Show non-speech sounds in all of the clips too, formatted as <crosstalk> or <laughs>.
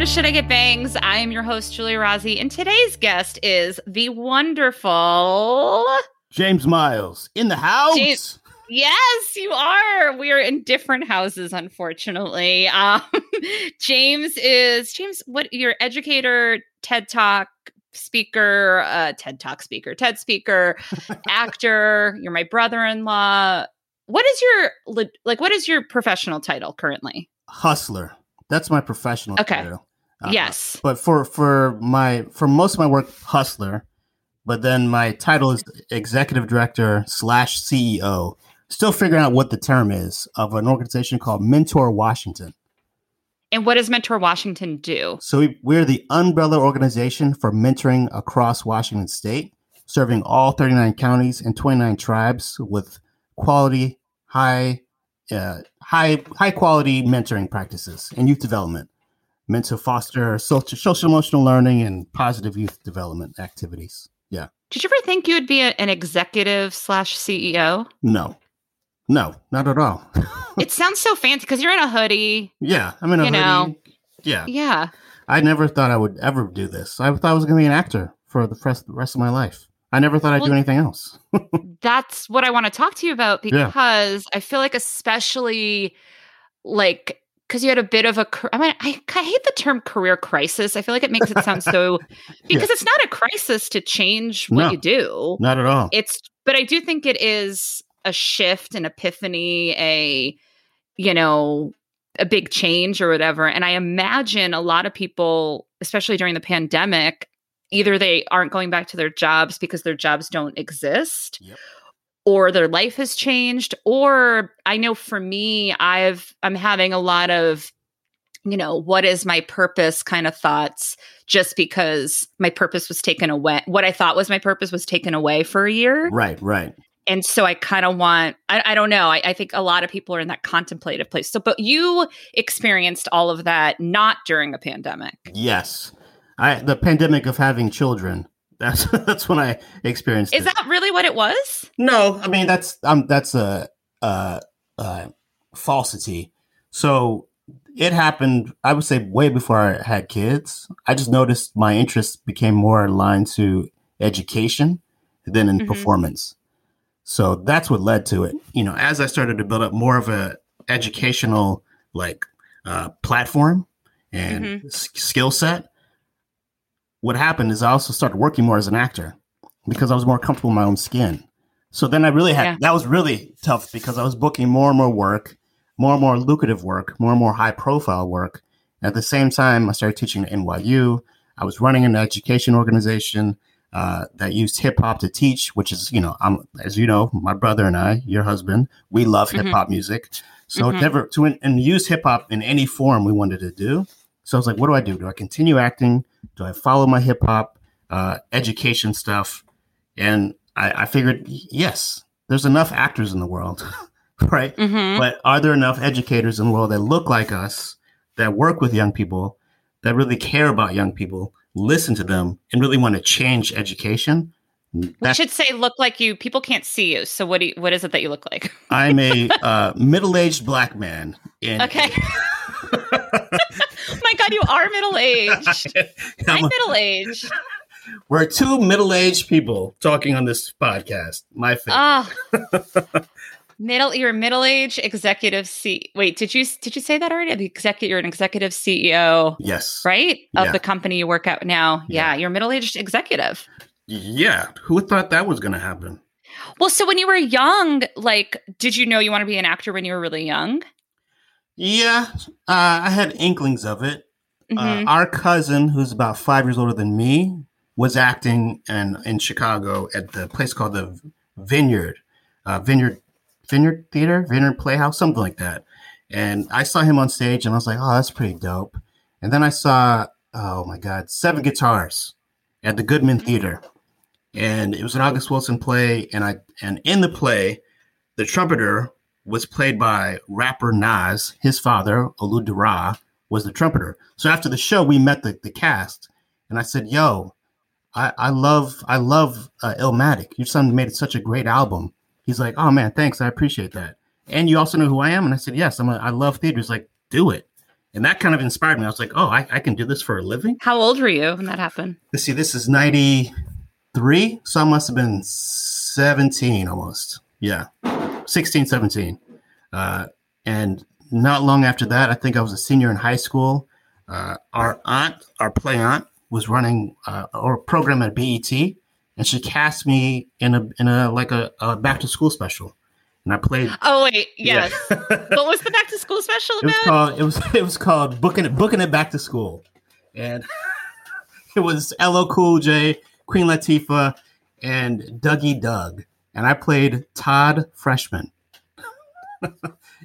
welcome to Should I Get Bangs? I am your host, Giulia Rozzi, and today's guest is the wonderful James Miles in the house. James- Yes, you are. We are in different houses, unfortunately. Um, <laughs> James is James. What your educator, TED Talk speaker, uh, TED Talk speaker, TED speaker, <laughs> actor. You're my brother-in-law. What is your like? What is your professional title currently? Hustler. That's my professional Okay. title. Uh, yes. But for for my for most of my work, hustler. But then my title is executive director slash CEO. Still figuring out what the term is of an organization called Mentor Washington. And what does Mentor Washington do? So we, we're the umbrella organization for mentoring across Washington State, serving all 39 counties and 29 tribes with quality, high, uh, high, high quality mentoring practices and youth development, meant to foster social, social emotional learning and positive youth development activities. Yeah. Did you ever think you would be a, an executive slash CEO? No, no, not at all. <laughs> it sounds so fancy because you're in a hoodie. yeah. I'm in a You hoodie. know. Yeah. Yeah. I never thought I would ever do this. I thought I was going to be an actor for the rest, the rest of my life. I never thought I'd do anything else. <laughs> That's what I want to talk to you about Yeah. because I feel like, especially like, because you had a bit of a I mean, I, I hate the term career crisis. I feel like it makes it sound so, <laughs> because it's not a crisis to change what No. you do. Not at all. It's, but I do think it is a shift, an epiphany, a, you know, a big change or whatever. And I imagine a lot of people, especially during the pandemic, either they aren't going back to their jobs because their jobs don't exist Yep. Or their life has changed or I know for me I've I'm having a lot of you know what is my purpose kind of thoughts just because my purpose was taken away what I thought was my purpose was taken away for a year Right, right. and so I kind of want I, I don't know I, I think a lot of people are in that contemplative place so but you experienced all of that not during a pandemic Yes. I the pandemic of having children. That's <laughs> that's when I experienced is it. that really what it was No, I mean that's um that's a uh uh falsity. So it happened I would say way before I had kids. I just noticed my interests became more aligned to education than in Mhm. performance. So that's what led to it. You know, as I started to build up more of a educational like uh platform and s- skill set, what happened is I also started working more as an actor because I was more comfortable in my own skin. So then I really had Yeah. that was really tough because I was booking more and more work, more and more lucrative work, more and more high profile work. At the same time, I started teaching at NYU. I was running an education organization uh, that used hip hop to teach, which is, you know, I'm as you know, my brother and I, your husband, we love Mhm. hip hop music. So Mhm. never to and use hip hop in any form we wanted to do. So I was like, what do I do? Do I continue acting? Do I follow my hip hop uh, education stuff? And I, I figured, yes, there's enough actors in the world, <laughs> right? mm-hmm. But are there enough educators in the world that look like us, that work with young people, that really care about young people, listen to them, and really want to change education? we should say look like you people can't see you so what do you, what is it that you look like I'm a <laughs> uh, middle-aged black man. In, Okay. My god you are middle-aged <laughs> i'm I'm middle-aged <laughs> we're two middle-aged people talking on this podcast. My favorite. Ah, <laughs> middle. You're a middle-aged executive. C. Wait, did you did you say that already? The executive. You're an executive CEO, yes. right? Of Yeah. the company you work at now. Yeah, Yeah. you're a middle-aged executive. Yeah. Who thought that was going to happen? Well, so when you were young, like, did you know you want to be an actor when you were really young? Yeah. Uh, I had inklings of it. Mhm. Uh, our cousin, who's about five years older than me, was acting in, in Chicago at the place called the Vineyard, uh, Vineyard, Vineyard Theater, Vineyard Playhouse, something like that. And I saw him on stage, and I was like, "Oh, that's pretty dope." And then I saw, oh my God, Seven Guitars at the Goodman Theater, and it was an August Wilson play. And I and in the play, the trumpeter was played by rapper Nas. His father, Olu Dara, was the trumpeter. So after the show, we met the, the cast, and I said, "Yo, I, I love I love uh, Illmatic. Your son made such a great album." He's like, "Oh man, thanks. I appreciate that." And you also know who I am, and I said, "Yes, I'm. A, I love theater." He's like, "Do it." And that kind of inspired me. I was like, oh, I, I can do this for a living. How old were you when that happened? Let's see, this is 93. So I must have been 17 almost. Yeah, 16, 17. Uh, and not long after that, I think I was a senior in high school. Uh, our aunt, our play aunt, was running uh, a program at BET, and she cast me in a in a like a, a back to school special and I played. Oh wait, yes. Yeah. <laughs> what was the back to school special about? It was called. It was <laughs> it was called booking it booking it back to school, and <laughs> it was LL Cool J, Queen Latifah, and Dougie Doug, and I played Todd Freshman. <laughs>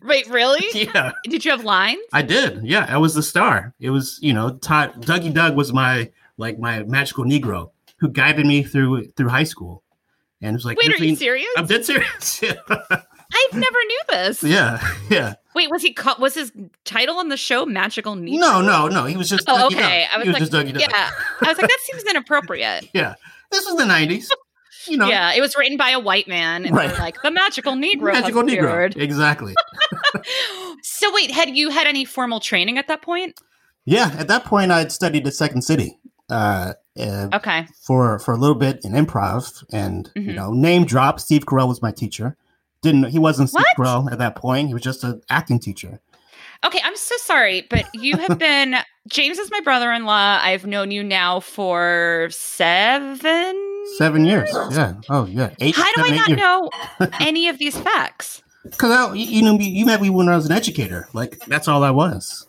Wait, really? <laughs> Yeah. Did you have lines? I did. Yeah, I was the star. It was you know Todd Dougie Doug was my like my magical Negro who guided me through through high school. And it was like, wait, are you serious? I'm dead serious. <laughs> I've never knew this. Yeah, yeah. Wait, was he caught? Was his title on the show Magical Negro? No, no, no. He was just. Oh, okay. I was, was like, yeah. I was like, that seems inappropriate. yeah, this was the '90s. You know. Yeah, it was written by a white man, and right. like the Magical Negro. Magical Negro. Exactly. <laughs> so wait, had you had any formal training at that point? Yeah, at that point, I'd studied at Second City. Uh, uh, okay. For for a little bit in improv, and mm-hmm. you know, name drop. Steve Carell was my teacher. Didn't he wasn't Steve what? Carell at that point. He was just an acting teacher. Okay, I'm so sorry, but you have <laughs> been James is my brother-in-law. I've known you now for seven seven years. Yeah. Oh yeah. Eight. How do I not years. know <laughs> any of these facts? Because you know you met me when I was an educator. Like that's all I was.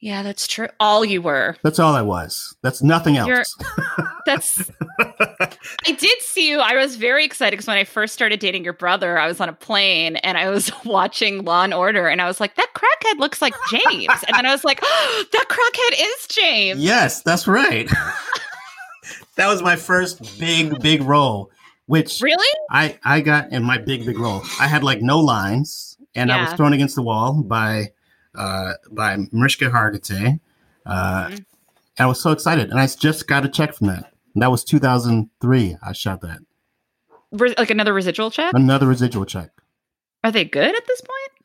Yeah, that's true. All you were. That's all I was. That's nothing else. <laughs> <laughs> that's. I did see you. I was very excited because when I first started dating your brother, I was on a plane and I was <laughs> watching Law and Order, and I was like, "That crackhead looks like James," and then I was like, oh, "That crackhead is James." Yes, that's right. that was my first big, big role. Which really I I got in my big, big role. I had like no lines, and yeah. I was thrown against the wall by uh, by Mariska Hargitay. Uh, mm-hmm. I was so excited, and I just got a check from that. And that was 2003. I shot that. Re- like another residual check. Another residual check. Are they good at this point?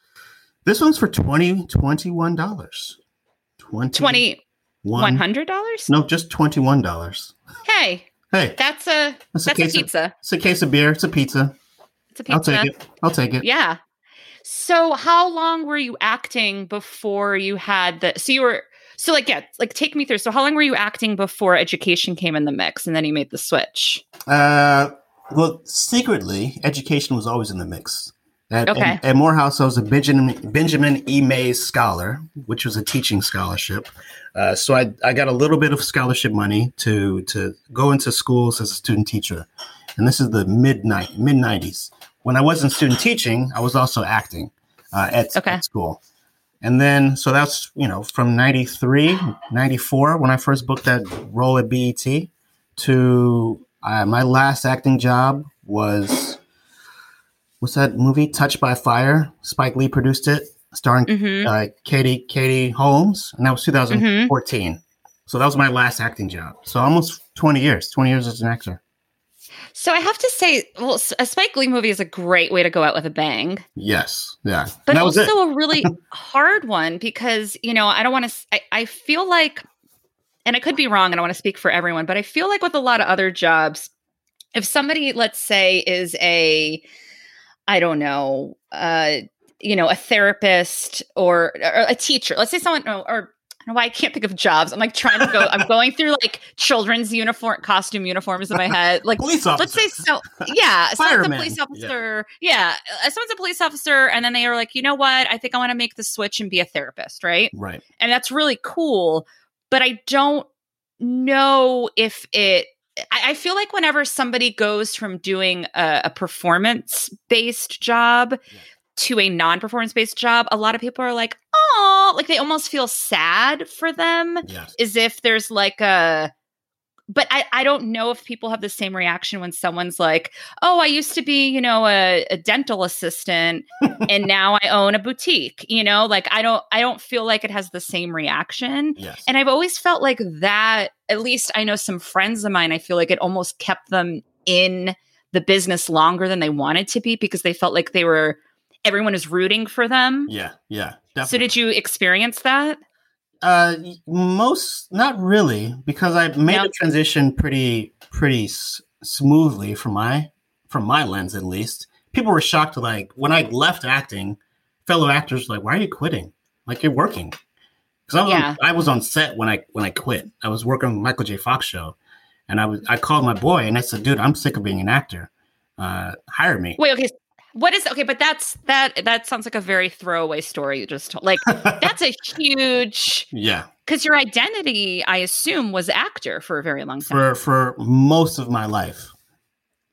This one's for 20 21 dollars. 20 one hundred dollars? No, just twenty one dollars. Hey, hey, that's a that's, that's a, a, pizza. Of, it's a case of beer. It's a pizza. It's a pizza. I'll take it. I'll take it. Yeah, so how long were you acting before you had the so you were so like yeah, like take me through. So how long were you acting before education came in the mix and then you made the switch? Uh well secretly, education was always in the mix. At, okay. At, at Morehouse, I was a Benjamin Benjamin E. Mays scholar, which was a teaching scholarship. Uh, so I, I got a little bit of scholarship money to to go into schools as a student teacher, and this is the mid mid nineties when I wasn't student teaching, I was also acting uh, at, okay. at, school. And then, so that's, you know, from 93, 94, when I first booked that role at BET, to uh, my last acting job was, what's that movie? Touched by Fire. Spike Lee produced it, starring mm-hmm. uh, Katie, Katie Holmes. And that was 2014. Mm-hmm. So that was my last acting job. So almost 20 years, 20 years as an actor. So I have to say, well, a Spike Lee movie is a great way to go out with a bang. Yes, yeah, but also a really <laughs> hard one because you know I don't want to. I, I feel like, and I could be wrong, and I want to speak for everyone, but I feel like with a lot of other jobs, if somebody, let's say, is a, I don't know, uh, you know, a therapist or, or a teacher. Let's say someone, or know why I can't think of jobs. I'm like trying to go. I'm going through like children's uniform costume uniforms in my head. Like police officer. Let's say so. Yeah, someone's a police officer. Yeah. yeah, someone's a police officer, and then they are like, you know what? I think I want to make the switch and be a therapist. Right. Right. And that's really cool. But I don't know if it. I, I feel like whenever somebody goes from doing a, a performance based job. Yeah to a non-performance based job, a lot of people are like, "Oh, like they almost feel sad for them yes. as if there's like a but I, I don't know if people have the same reaction when someone's like, "Oh, I used to be, you know, a, a dental assistant, <laughs> and now I own a boutique." You know, like I don't, I don't feel like it has the same reaction. Yes. And I've always felt like that. At least I know some friends of mine. I feel like it almost kept them in the business longer than they wanted to be because they felt like they were everyone is rooting for them. Yeah, yeah. Definitely. So did you experience that? Uh, most not really because I made No. the transition pretty pretty s- smoothly from my from my lens at least. People were shocked like when I left acting, fellow actors were like, "Why are you quitting? Like you're working." Because I was Yeah. on, I was on set when I when I quit. I was working on the Michael J. Fox show, and I was I called my boy and I said, "Dude, I'm sick of being an actor. Uh, hire me." Wait, okay. What is okay? But that's that. That sounds like a very throwaway story you just told. Like <laughs> that's a huge yeah. because your identity, I assume, was actor for a very long time. for for most of my life.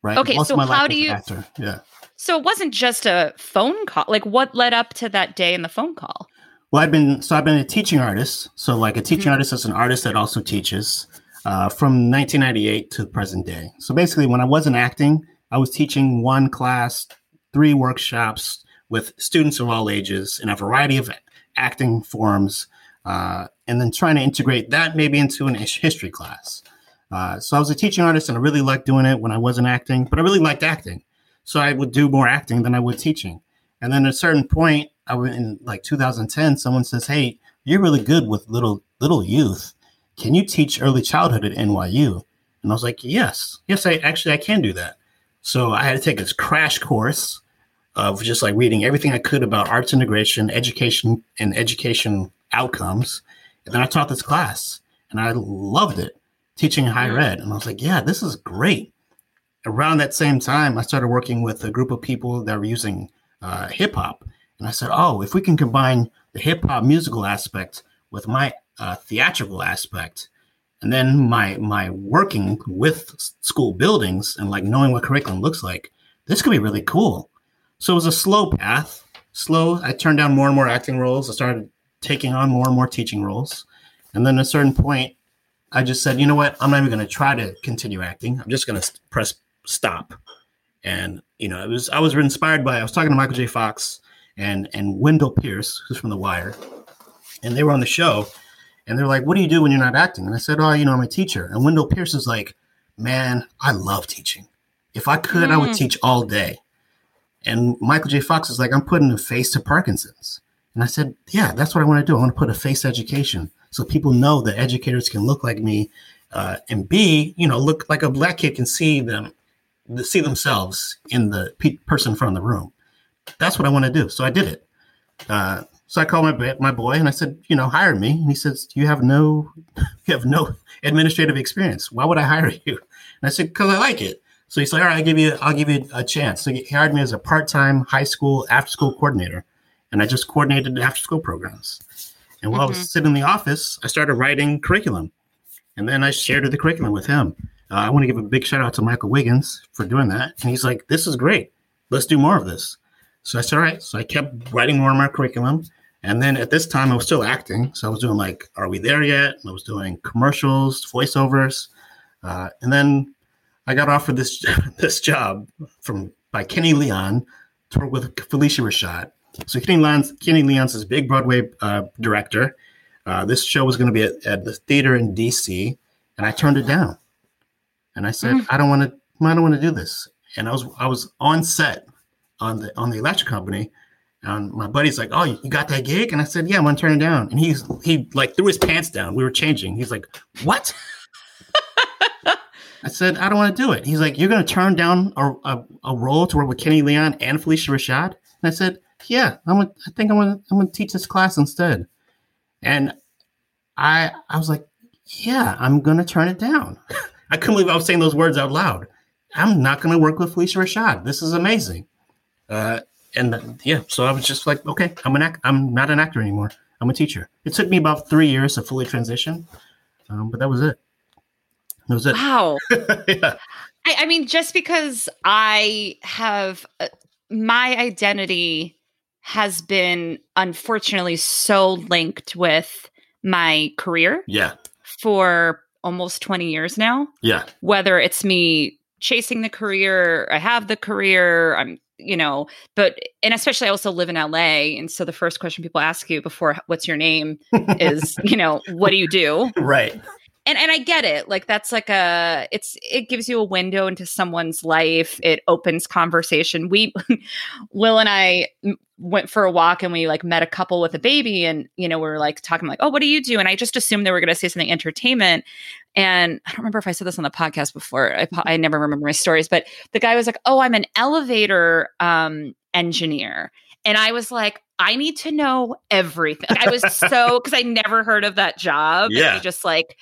Right. Okay, Most so of my how life do you- Actor. Yeah. so it wasn't just a phone call. Like what led up to that day in the phone call? Well, I've been so I've been a teaching artist. So like a teaching Mhm. artist is an artist that also teaches uh, from 1998 to the present day. So basically, when I wasn't acting, I was teaching one class, three workshops with students of all ages in a variety of acting forms, uh, and then trying to integrate that maybe into an history class. Uh, so I was a teaching artist, and I really liked doing it when I wasn't acting. But I really liked acting, so I would do more acting than I would teaching. And then at a certain point, I was in like 2010. Someone says, "Hey, you're really good with little little youth. Can you teach early childhood at NYU?" And I was like, "Yes, yes, I actually I can do that." So I had to take this crash course of just like reading everything I could about arts integration, education, and education outcomes. And then I taught this class, and I loved it, teaching higher Mm. ed. And I was like, "Yeah, this is great." Around that same time, I started working with a group of people that were using uh, hip hop. And I said, oh, if we can combine the hip hop musical aspect with my uh, theatrical aspect, and then my my working with school buildings and like knowing what curriculum looks like, this could be really cool. So it was a slow path. Slow. I turned down more and more acting roles. I started taking on more and more teaching roles, and then at a certain point, I just said, you know what? I'm not even going to try to continue acting. I'm just going to press stop. And you know, it was I was inspired by I was talking to Michael J. Fox and and Wendell Pierce, who's from The Wire, and they were on the show, and they're like, "What do you do when you're not acting?" And I said, "Oh, you know, I'm a teacher." And Wendell Pierce is like, "Man, I love teaching. If I could, I would Mm. teach all day." And Michael J. Fox is like, "I'm putting a face to Parkinson's," and I said, "Yeah, that's what I want to do. I want to put a face to education so people know that educators can look like me." Uh, and B, you know, look like a black kid can see them see themselves in the pe- person in front of the room. That's what I want to do. So I did it. Uh, so I called my my boy and I said, you know, hire me. And he says, you have no, <laughs> you have no administrative experience. Why would I hire you? And I said, because I like it. So he's like, all right, I'll give you, I'll give you a chance. So he hired me as a part time high school after school coordinator, and I just coordinated after school programs. And while I Mhm. was sitting in the office, I started writing curriculum, and then I shared the curriculum with him. Uh, I want to give a big shout out to Michael Wiggins for doing that. And he's like, this is great. Let's do more of this. So I said, all right. So I kept writing more of my curriculum. And then at this time, I was still acting. So I was doing like, Are We There Yet? I was doing commercials, voiceovers. Uh, and then I got offered this <laughs> this job from by Kenny Leon to work with Phylicia Rashad. So Kenny Leon's, Kenny Leon's this big Broadway uh, director. Uh, this show was going to be at, at the theater in DC, and I turned it down. And I said, Mm. I don't want to. I don't want to do this. And I was I was on set on the on the electric company, and my buddy's like, "Oh, you got that gig?" And I said, "Yeah, I'm gonna turn it down." And he's he like threw his pants down. We were changing. He's like, "What?" <laughs> I said, "I don't want to do it." He's like, "You're gonna turn down a, a, a role to work with Kenny Leon and Phylicia Rashad?" And I said, "Yeah, I'm. Gonna, I think I'm gonna I'm gonna teach this class instead." And I I was like, "Yeah, I'm gonna turn it down." <laughs> I couldn't believe I was saying those words out loud. I'm not gonna work with Phylicia Rashad. This is amazing. Uh, and yeah, so I was just like, okay, I'm an act- I'm not an actor anymore. I'm a teacher. It took me about three years to fully transition, um, but that was it. That was it. Wow. <laughs> yeah. I, I mean, just because I have uh, my identity has been unfortunately so linked with my career yeah, for almost 20 years now, yeah, whether it's me chasing the career, I have the career, I'm, you know, but, and especially I also live in LA. And so the first question people ask you before what's your name is, you know, what do you do? <laughs> right. and and I get it. Like that's like a it's it gives you a window into someone's life. It opens conversation. We <laughs> Will and I went for a walk and we like met a couple with a baby and you know we are like talking like oh what do you do and I just assumed they were going to say something entertainment and I don't remember if I said this on the podcast before. I, I never remember my stories, but the guy was like, "Oh, I'm an elevator um, engineer," and I was like, "I need to know everything." I was so <laughs> because I never heard of that job. Yeah, he just like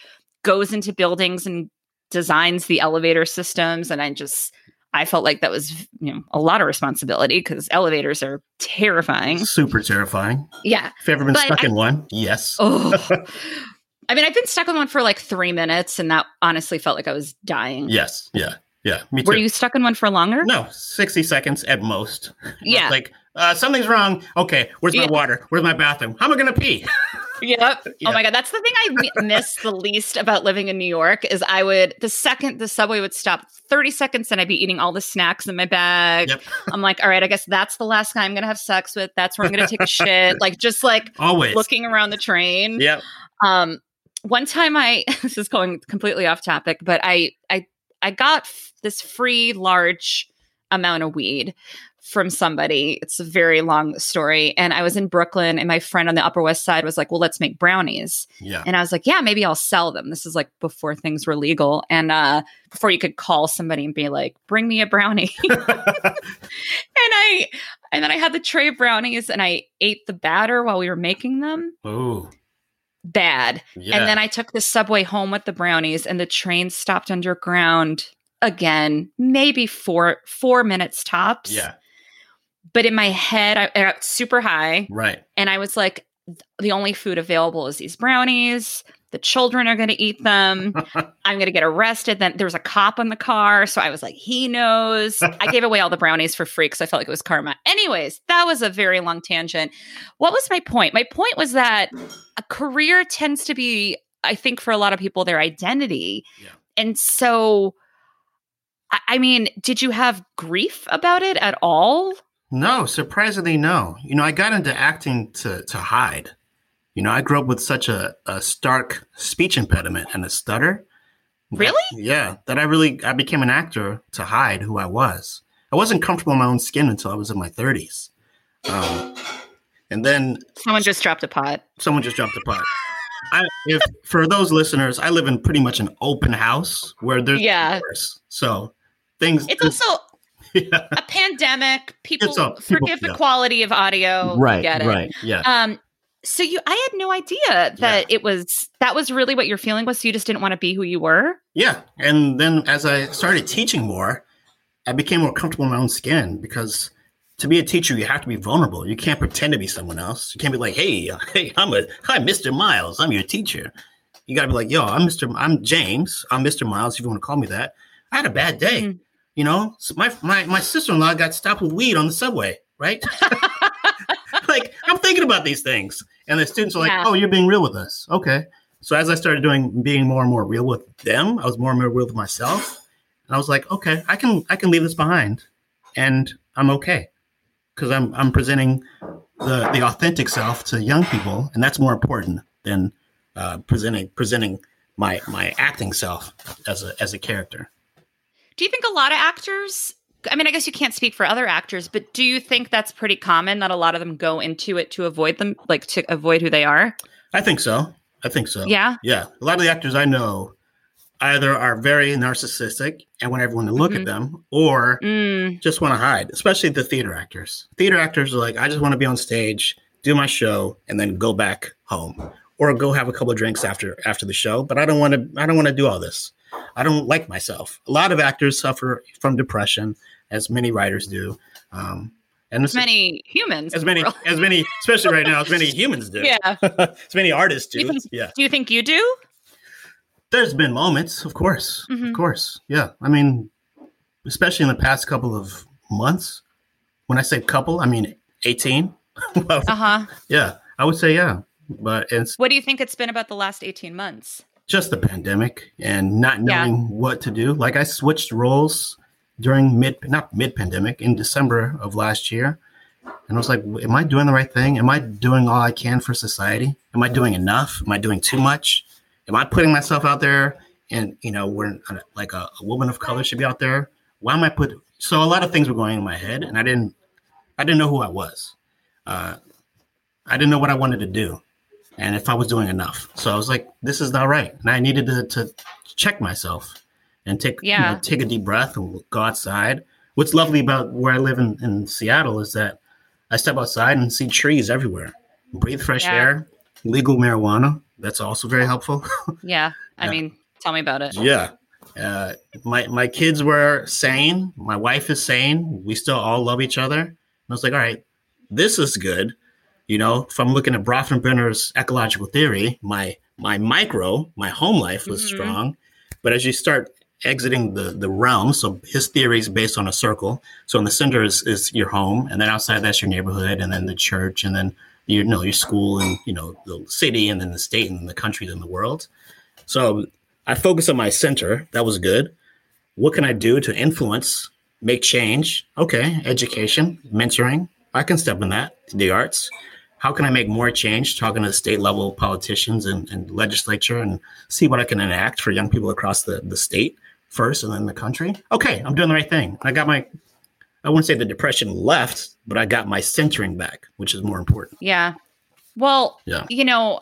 goes into buildings and designs the elevator systems, and I just I felt like that was you know a lot of responsibility because elevators are terrifying, super terrifying. Yeah, if you ever been but stuck I, in one, yes. Oh. <laughs> I mean, I've been stuck in one for like three minutes, and that honestly felt like I was dying. Yes. Yeah. Yeah. Me too. Were you stuck in one for longer? No, 60 seconds at most. <laughs> Yeah. like, uh, something's wrong. Okay. Where's my yeah. water? Where's my bathroom? How am I going to pee? <laughs> Yep. Yeah. Oh my god, that's the thing I miss the least about living in New York is I would the second the subway would stop 30 seconds and I'd be eating all the snacks in my bag. Yep. I'm like, all right, I guess that's the last guy I'm going to have sex with. That's where I'm going to take a shit. Like just like always looking around the train. Yep. Um one time I <laughs> this is going completely off topic, but I I I got f- this free large amount of weed from somebody. It's a very long story. And I was in Brooklyn and my friend on the Upper West Side was like, Well, let's make brownies. Yeah. And I was like, Yeah, maybe I'll sell them. This is like before things were legal. And uh before you could call somebody and be like, bring me a brownie. <laughs> <laughs> and I and then I had the tray of brownies and I ate the batter while we were making them. Oh bad. Yeah. And then I took the subway home with the brownies and the train stopped underground again, maybe four four minutes tops. Yeah. But in my head, I, I got super high. Right. And I was like, the only food available is these brownies the children are going to eat them. <laughs> I'm going to get arrested. Then there was a cop in the car. So I was like, he knows. I gave away all the brownies for free because I felt like it was karma. Anyways, that was a very long tangent. What was my point? My point was that a career tends to be, I think, for a lot of people, their identity. Yeah. And so, I, I mean, did you have grief about it at all? No, surprisingly, no. You know, I got into acting to to hide. You know, I grew up with such a, a stark speech impediment and a stutter. Really? That, yeah, that I really I became an actor to hide who I was. I wasn't comfortable in my own skin until I was in my 30s. Um, and then someone just dropped a pot. Someone just dropped a pot. I, if for those listeners, I live in pretty much an open house where there's yeah. So things. It's also yeah. <laughs> a pandemic. People, people forgive yeah. the quality of audio. Right. Get it. Right. Yeah. Um, so you I had no idea that yeah. it was that was really what your feeling was. So you just didn't want to be who you were? Yeah. And then as I started teaching more, I became more comfortable in my own skin because to be a teacher, you have to be vulnerable. You can't pretend to be someone else. You can't be like, hey, <laughs> hey, I'm a hi, Mr. Miles. I'm your teacher. You gotta be like, yo, I'm Mr. I'm James. I'm Mr. Miles, if you want to call me that. I had a bad day. Mm-hmm. You know, so my my my sister-in-law got stopped with weed on the subway, right? <laughs> like I'm thinking about these things, and the students are like, yeah. "Oh, you're being real with us." Okay. So as I started doing being more and more real with them, I was more and more real with myself, and I was like, "Okay, I can I can leave this behind, and I'm okay because I'm I'm presenting the the authentic self to young people, and that's more important than uh, presenting presenting my my acting self as a as a character." Do you think a lot of actors I mean, I guess you can't speak for other actors, but do you think that's pretty common that a lot of them go into it to avoid them, like to avoid who they are? I think so. I think so. Yeah. Yeah. A lot of the actors I know either are very narcissistic and want everyone to look mm-hmm. at them or mm. just want to hide, especially the theater actors. Theater actors are like, I just want to be on stage, do my show, and then go back home or go have a couple of drinks after after the show. But I don't want to I don't want to do all this. I don't like myself. A lot of actors suffer from depression, as many writers do. Um, and as many humans, as many, as many, especially right now, as many humans do. Yeah, <laughs> as many artists do. do think, yeah. Do you think you do? There's been moments, of course, mm-hmm. of course. Yeah, I mean, especially in the past couple of months. When I say couple, I mean eighteen. well, <laughs> uh huh. Yeah, I would say yeah. But it's. What do you think it's been about the last eighteen months? Just the pandemic and not knowing yeah. what to do. Like I switched roles during mid not mid pandemic in December of last year. And I was like, am I doing the right thing? Am I doing all I can for society? Am I doing enough? Am I doing too much? am I putting myself out there? And you know, when like a, a woman of color should be out there. Why am I put? So a lot of things were going in my head, and I didn't, I didn't know who I was. Uh, I didn't know what I wanted to do, and if I was doing enough. So I was like, this is not right, and I needed to, to check myself and take yeah. you know, take a deep breath and go outside. What's lovely about where I live in, in Seattle is that I step outside and see trees everywhere, breathe fresh Yeah. air, legal marijuana. That's also very helpful. <laughs> Yeah. I Yeah. mean, tell me about it. yeah. Uh, my my kids were sane. My wife is sane. We still all love each other. And I was like, all right, this is good. You know, if I'm looking at Bronfenbrenner's ecological theory, my my micro, my home life was Mhm. strong. But as you start exiting the the realm, so his theory is based on a circle. So in the center is, is your home, and then outside that's your neighborhood, and then the church, and then you know your school, and you know the city, and then the state, and then the country, and the world. So I focus on my center. That was good. What can I do to influence, make change? Okay, education, mentoring. I can step in that. The arts. How can I make more change? Talking to state level politicians and, and legislature and see what I can enact for young people across the, the state first and then the country. Okay, I'm doing the right thing. I got my, I wouldn't say the depression left, but I got my centering back, which is more important. Yeah. Well, Yeah. you know,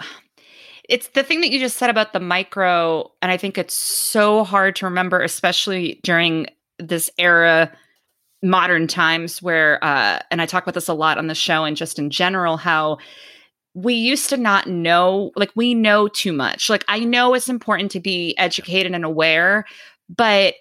it's the thing that you just said about the micro, and I think it's so hard to remember, especially during this era, modern times, where, uh, and I talk about this a lot on the show and just in general, how we used to not know, like, we know too much. Like, I know it's important to be educated and aware, but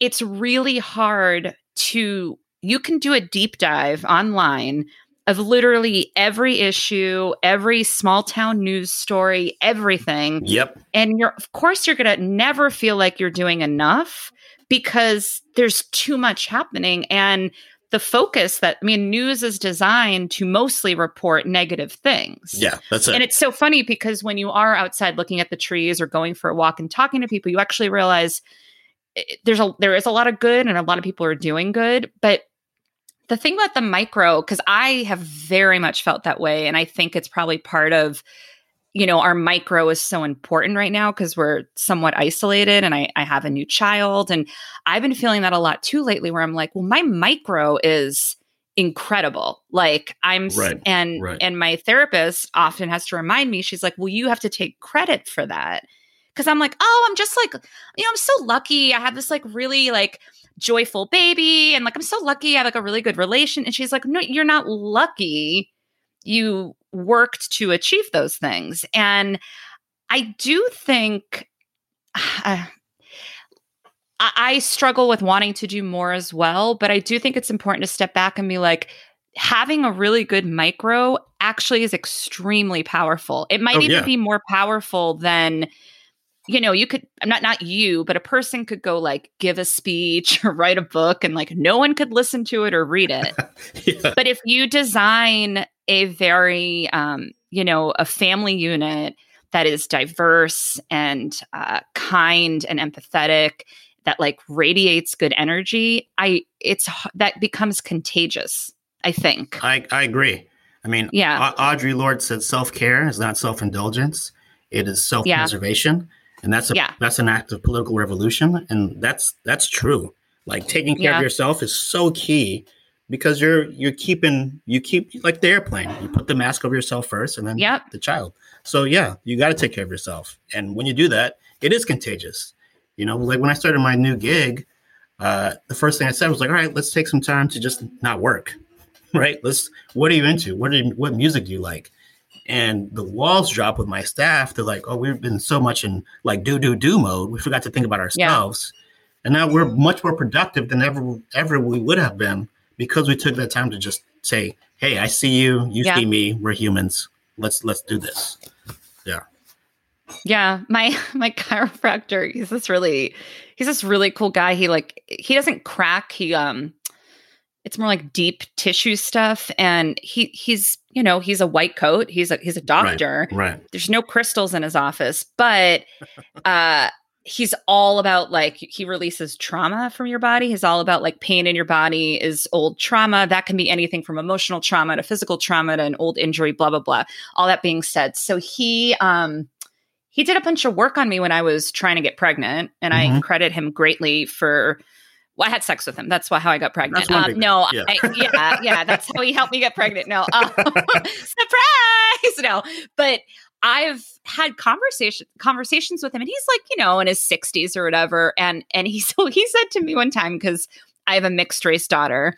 it's really hard to, you can do a deep dive online of literally every issue, every small town news story, everything. Yep. And you're, of course, you're going to never feel like you're doing enough because there's too much happening. And the focus that, I mean, news is designed to mostly report negative things. Yeah, that's it. And it's so funny because when you are outside looking at the trees or going for a walk and talking to people, you actually realize eh, there's a there is a lot of good and a lot of people are doing good, but the thing about the micro cuz I have very much felt that way and I think it's probably part of you know our micro is so important right now because we're somewhat isolated and I, I have a new child and i've been feeling that a lot too lately where i'm like well my micro is incredible. Like i'm Right, and right. and my therapist often has to remind me she's like well you have to take credit for that. Because i'm like oh i'm just like you know i'm so lucky. I have this like really like joyful baby and like i'm so lucky i have like a really good relation. And she's like no you're not lucky. You worked to achieve those things and i do think <sighs> uh, I, struggle with wanting to do more as well but i do think it's important to step back and be like having a really good micro actually is extremely powerful it might Oh, even yeah. be more powerful than you know you could i'm not not you but a person could go like give a speech <laughs> or write a book and like no one could listen to it or read it <laughs> yeah. but if you design a very um, you know a family unit that is diverse and uh, kind and empathetic that like radiates good energy i it's that becomes contagious i think I, I agree. I mean, Yeah. Au- Audre Lorde said self care is not self indulgence; it is self preservation, and that's a Yeah. that's an act of political revolution, and that's that's true. Like taking care Yeah. of yourself is so key because you're you're keeping you keep like the airplane. You put the mask over yourself first, and then Yep. the child. So yeah, you got to take care of yourself, and when you do that, it is contagious. You know, like when I started my new gig, uh, the first thing I said was like, "All right, let's take some time to just not work." <laughs> right? Let's. What are you into? What are you, what music do you like? And the walls drop with my staff. They're like, "Oh, we've been so much in like do do do mode. We forgot to think about ourselves." And now we're much more productive than ever ever we would have been because we took that time to just say, "Hey, I see you. You Yeah. see me. We're humans. Let's let's do this." Yeah. Yeah, my <laughs> my chiropractor, he's this really he's this really cool guy. He like he doesn't crack, he um it's more like deep tissue stuff and he he's, you know, he's a white coat. He's a he's a doctor. Right. There's no crystals in his office, but <laughs> uh he's all about like he releases trauma from your body. He's all about like pain in your body is old trauma. That can be anything from emotional trauma to physical trauma to an old injury, blah blah blah. All that being said, so he um he did a bunch of work on me when I was trying to get pregnant, and I Mhm. credit him greatly for. Well, I had sex with him. That's why how I got pregnant. Um, no, thing. I, yeah, yeah, that's how he helped me get pregnant. No, um, <laughs> surprise, no. But I've had conversation conversations with him, and he's like, you know, in his sixties or whatever. And and he <laughs> so he said to me one time because I have a mixed race daughter,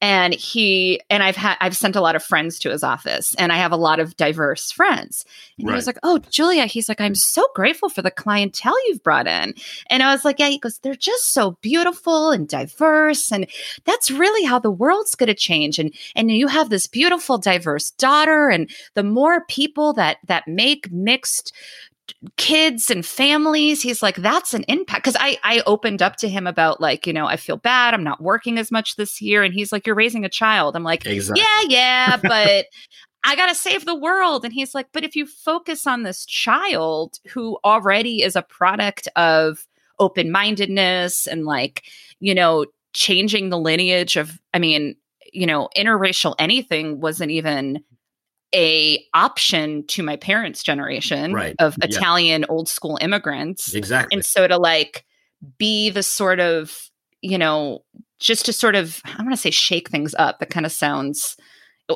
and he and I've had I've sent a lot of friends to his office, and I have a lot of diverse friends. And he was like, "Oh, Giulia," he's like, "I'm so grateful for the clientele you've brought in." And I was like, "Yeah," he goes, "They're just so beautiful and diverse, and that's really how the world's going to change." And and you have this beautiful, diverse daughter, and the more people that that make mixed kids and families. He's like that's an impact. Because i i opened up to him about like you know i feel bad. I'm not working as much this year. And he's like you're raising a child. I'm like Exactly. yeah yeah <laughs> but i gotta save the world. And he's like but if you focus on this child who already is a product of open-mindedness and like you know changing the lineage of i mean you know interracial anything wasn't even a option to my parents generation Right. of Yeah. italian old school immigrants Exactly. and so to like be the sort of you know just to sort of i want to say shake things up that kind of sounds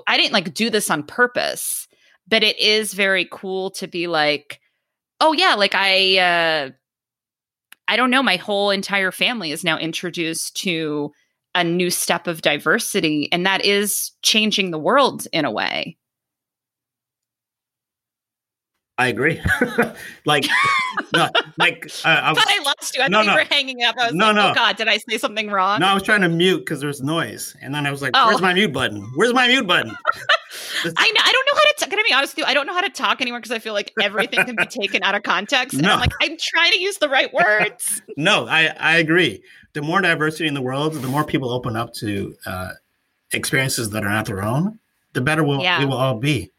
i didn't like do this on purpose but it is very cool to be like oh yeah like i uh i don't know my whole entire family is now introduced to a new step of diversity and that is changing the world in a way I agree. <laughs> like, no, like uh, I <laughs> was, i lost you i No, thought no. you were hanging up i was No, like no. oh god did i say something wrong no, I was trying to mute because there was noise, and then I was like, Oh. "Where's my mute button? Where's my mute button?" <laughs> I, know, I don't know how to. T- gonna be honest with you. I don't know how to talk anymore because I feel like everything can be taken out of context. And No. I'm like, I'm trying to use the right words. no, I I agree. The more diversity in the world, the more people open up to uh, experiences that are not their own, the better we'll, Yeah. we will all be.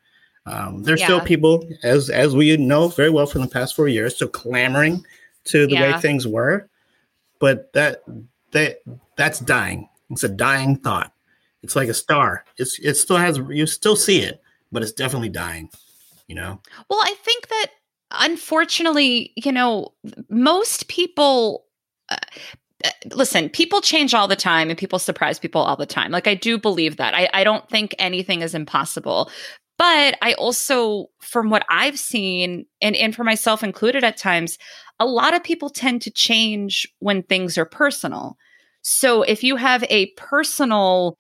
Um, there's Yeah. still people, as as we know very well from the past four years, still clamoring to the Yeah. way things were, but that that that's dying. It's a dying thought. It's like a star. It's it still has you still see it, but it's definitely dying. You know. Well, I think that unfortunately, you know, most people. Uh, uh, listen, people change all the time and people surprise people all the time. Like, I do believe that. I, I don't think anything is impossible. But I also, from what I've seen, and, and for myself included at times, a lot of people tend to change when things are personal. So if you have a personal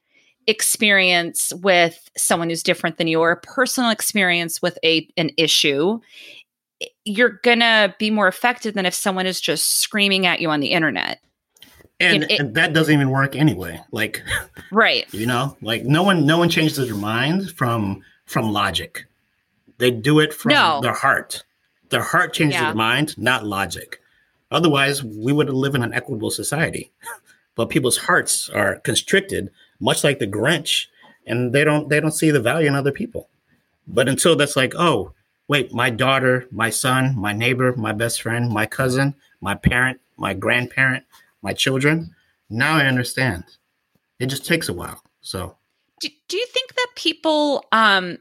experience with someone who's different than you or a personal experience with a an issue, you're gonna be more affected than if someone is just screaming at you on the internet. And, It- it- and that doesn't even work anyway. Like <laughs> Right. you know, like no one no one changes their mind from from logic. They do it from No. their heart. Their heart changes Yeah. their mind, not logic. Otherwise, we would live in an equitable society. <laughs> But people's hearts are constricted, much like the Grinch, and they don't they don't see the value in other people. But until that's like, oh, wait, my daughter, my son, my neighbor, my best friend, my cousin, my parent, my grandparent, my children, now I understand. It just takes a while. So Do, do you think that people um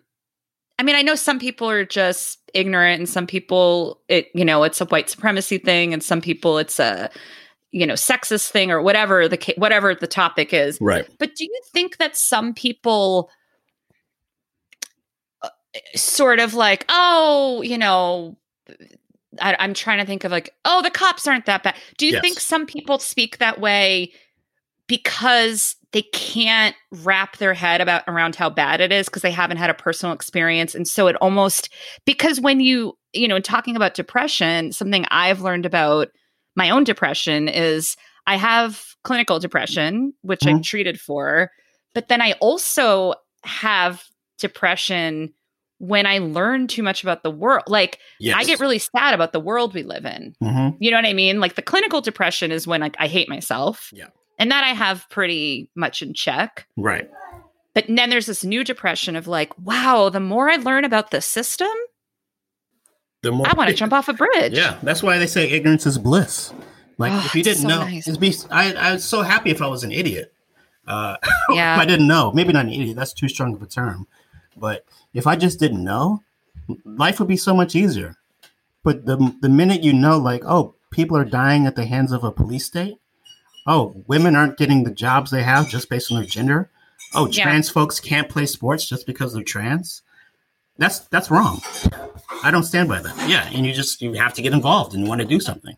I mean, I know some people are just ignorant and some people it you know, it's a white supremacy thing and some people it's a you know, sexist thing or whatever the whatever the topic is. right. But do you think that some people uh, sort of like, oh, you know, I, I'm trying to think of like, oh, the cops aren't that bad. Do you Yes. think some people speak that way because they can't wrap their head about around how bad it is because they haven't had a personal experience and so it almost because when you you know talking about depression something i've learned about my own depression is i have clinical depression which i'm Mhm. treated for but then i also have depression when i learn too much about the world like Yes. i get really sad about the world we live in Mhm. you know what I mean? Like the clinical depression is when like I hate myself. Yeah. And that I have pretty much in check. Right. But then there's this new depression of like, wow, the more I learn about the system, The more I want to jump off a bridge. Yeah, that's why they say ignorance is bliss. Like Oh, if you didn't so know, nice. it'd be, I, I was so happy if I was an idiot. Uh, <laughs> if Yeah. I didn't know, maybe not an idiot. That's too strong of a term. But if I just didn't know, life would be so much easier. But the the minute you know, like, oh, people are dying at the hands of a police state. Oh, women aren't getting the jobs they have just based on their gender. Oh, Yeah. trans folks can't play sports just because they're trans. That's that's wrong. I don't stand by that. Yeah, and you just you have to get involved and want to do something.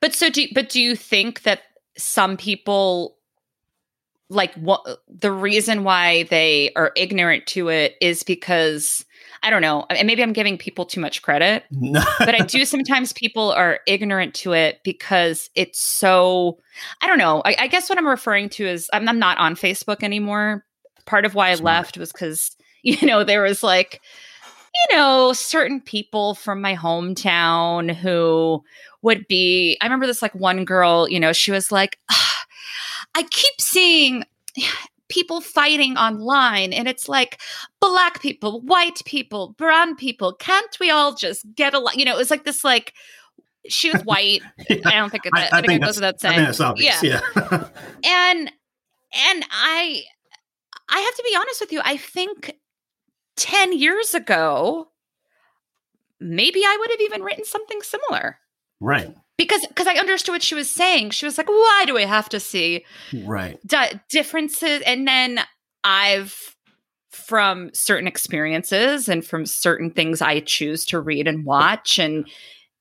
But so do but do you think that some people like what the reason why they are ignorant to it is because I don't know, and maybe I'm giving people too much credit, but I do <laughs> sometimes people are ignorant to it because it's so I don't know. I, I guess what I'm referring to is I'm, I'm not on Facebook anymore. Part of why I left was because <laughs> you know there was like you know certain people from my hometown who would be. I remember this like one girl. You know, she was like, "Ah, I keep seeing. People fighting online, and it's like black people, white people, brown people. Can't we all just get along? You know, it was like this. Like she was <laughs> white. I don't think it, I, think, it goes without I saying. think that's obvious. Yeah. <laughs> and and I I have to be honest with you. I think ten years ago, maybe I would have even written something similar right. Because because I understood what she was saying. She was like, "Why do we have to see Right. di- differences?" And then I've from certain experiences and from certain things I choose to read and watch and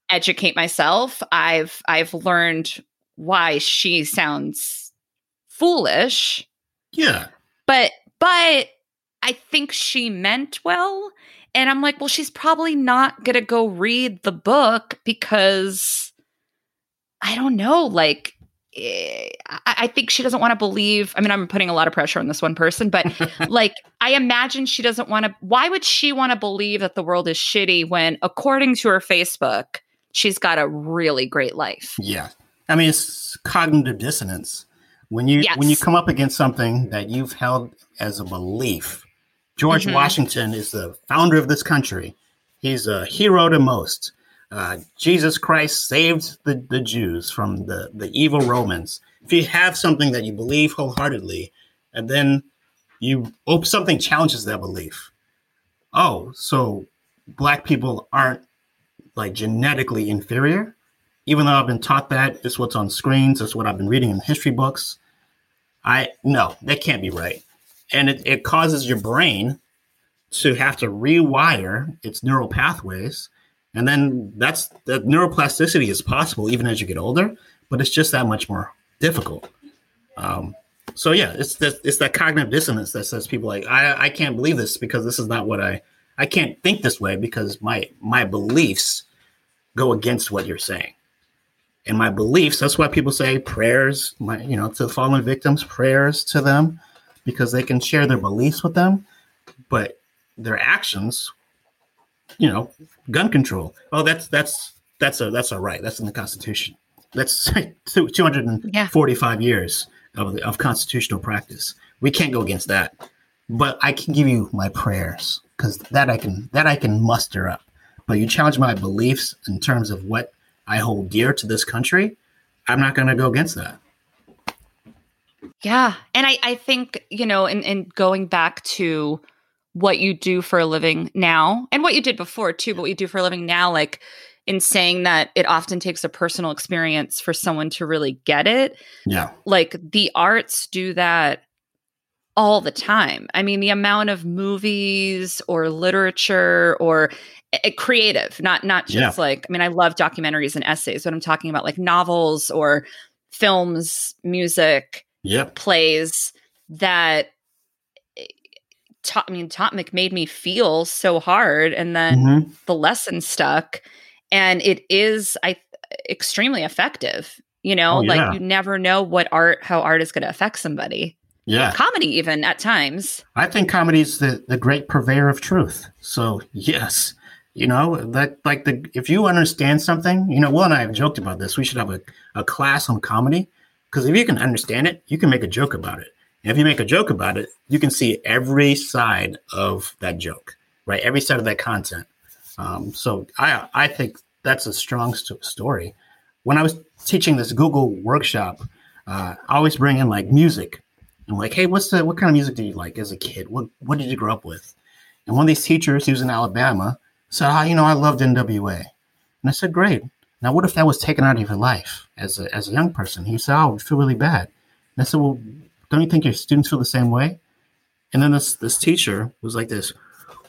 educate myself, I've I've learned why she sounds foolish, Yeah. but but I think she meant well. And I'm like, well, she's probably not gonna go read the book because I don't know, like eh, I, think she doesn't want to believe. I mean, I'm putting a lot of pressure on this one person, but <laughs> like I imagine she doesn't want to. Why would she want to believe that the world is shitty when, according to her Facebook, she's got a really great life? Yeah. I mean, it's cognitive dissonance. When you when you come up against something that you've held as a belief. George Mhm. Washington is the founder of this country. He's a hero to most. Uh, Jesus Christ saved the, the Jews from the, the evil Romans. If you have something that you believe wholeheartedly, and then you oh, something challenges that belief. Oh, so black people aren't like genetically inferior? even though I've been taught that it's what's on screens, it's what I've been reading in history books. I no, that can't be right. And it, it causes your brain to have to rewire its neural pathways. And then that's that neuroplasticity is possible even as you get older, but it's just that much more difficult. Um, so yeah, it's that it's that cognitive dissonance that says people like I I can't believe this because this is not what I I can't think this way because my my beliefs go against what you're saying and my beliefs that's why people say prayers my you know to fallen victims prayers to them because they can share their beliefs with them but their actions you know gun control. Oh that's that's that's a that's a right. That's in the constitution. That's <laughs> 245 years of, of constitutional practice. We can't go against that. But i can give you my prayers because that i can that i can muster up. But you challenge my beliefs in terms of what I hold dear to this country, I'm not going to go against that. Yeah. And I, I think, you know, in, in going back to what you do for a living now and what you did before too, but what you do for a living now, like in saying that it often takes a personal experience for someone to really get it. Yeah. Like the arts do that all the time. I mean, the amount of movies or literature or uh, creative, not not just Yeah. like I mean, I love documentaries and essays, but I'm talking about like novels or films, music, Yep. plays that taught I mean Totmic made me feel so hard and then Mhm. the lesson stuck and it is I extremely effective. You know, Oh, like yeah. you never know what art how art is going to affect somebody. Yeah. Comedy even at times. I think comedy is the, the great purveyor of truth. So, yes. You know, that like the if you understand something, you know, Will and I have joked about this. We should have a, a class on comedy because if you can understand it, you can make a joke about it. If you make a joke about it, you can see every side of that joke, right? Every side of that content. Um, so I I think that's a strong st- story. When I was teaching this Google workshop, uh, I always bring in like music. I'm like, hey, what's the what kind of music do you like as a kid? What what did you grow up with? And one of these teachers, he was in Alabama, said, oh, you know, I loved NWA. And I said, great. Now, what if that was taken out of your life as a, as a young person? He said, oh, I feel really bad. And I said, well, don't you think your students feel the same way? And then this, this teacher was like this,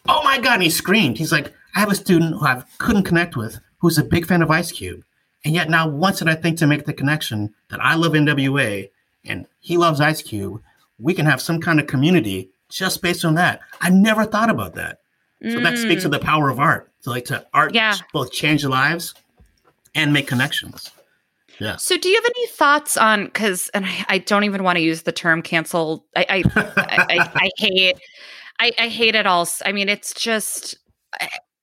oh my God. And he screamed. He's like, I have a student who I couldn't connect with who's a big fan of Ice Cube. And yet now once did I think to make the connection that I love NWA and he loves Ice Cube, we can have some kind of community just based on that. I never thought about that. So that speaks to Mm. the power of art. So like to art Yeah. both change lives and make connections. Yeah. So, do you have any thoughts on? Because, and I, I don't even want to use the term "cancel." I, I, I, I, <laughs> hate, I, I hate it all. I mean, it's just,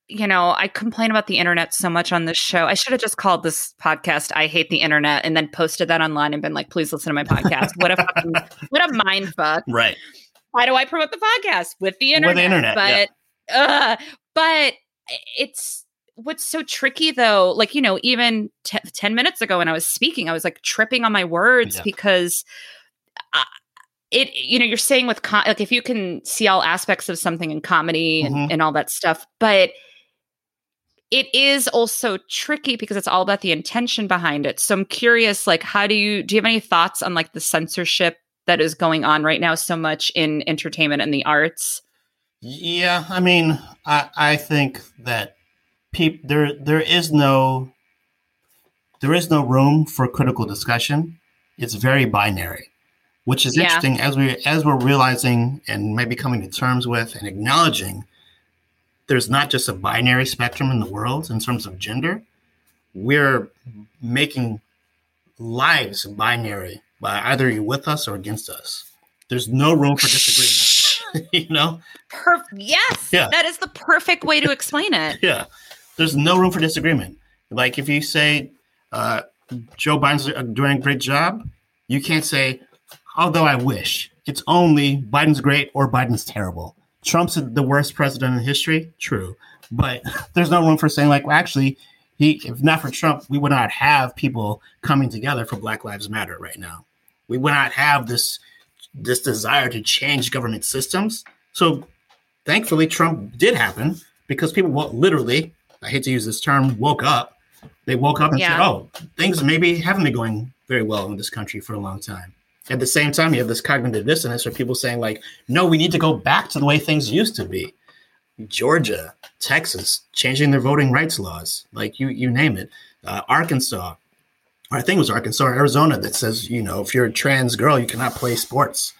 you know, I complain about the internet so much on this show. I should have just called this podcast "I Hate the Internet" and then posted that online and been like, "Please listen to my podcast." What a fucking, what a mind fuck. right. Why do I promote the podcast with the internet? With the internet, yeah. but, uh, but it's what's so tricky though. Like you know, even t- ten minutes ago when I was speaking, I was like tripping on my words Yeah. because. I, it you know you're saying with com- like if you can see all aspects of something in comedy and, Mhm. and all that stuff but it is also tricky because it's all about the intention behind it so i'm curious like how do you do you have any thoughts on like the censorship that is going on right now so much in entertainment and the arts Yeah, I mean, I I think that there there is no there is no room for critical discussion. It's very binary, which is Yeah. interesting as we as we're realizing and maybe coming to terms with and acknowledging there's not just a binary spectrum in the world in terms of gender. We're making lives binary by either you're with us or against us. There's no room for disagreement. <laughs> you know? Perf- yes Yeah. that is the perfect way to explain it <laughs> Yeah, there's no room for disagreement. Like if you say uh, Joe Biden's doing a great job, you can't say, although I wish. It's only Biden's great or Biden's terrible. Trump's the worst president in history. True, but <laughs> there's no room for saying like, well, actually, he if not for Trump, we would not have people coming together for Black Lives Matter right now. We would not have this this desire to change government systems. So thankfully, Trump did happen because people wo- literally, I hate to use this term, woke up. They woke up and said, oh, things maybe haven't been going very well in this country for a long time. At the same time, you have this cognitive dissonance where people saying, like, no, we need to go back to the way things used to be. Georgia, Texas, changing their voting rights laws, like you, you name it. Uh, Arkansas, or I think it was Arkansas or Arizona that says, you know, if you're a trans girl, you cannot play sports.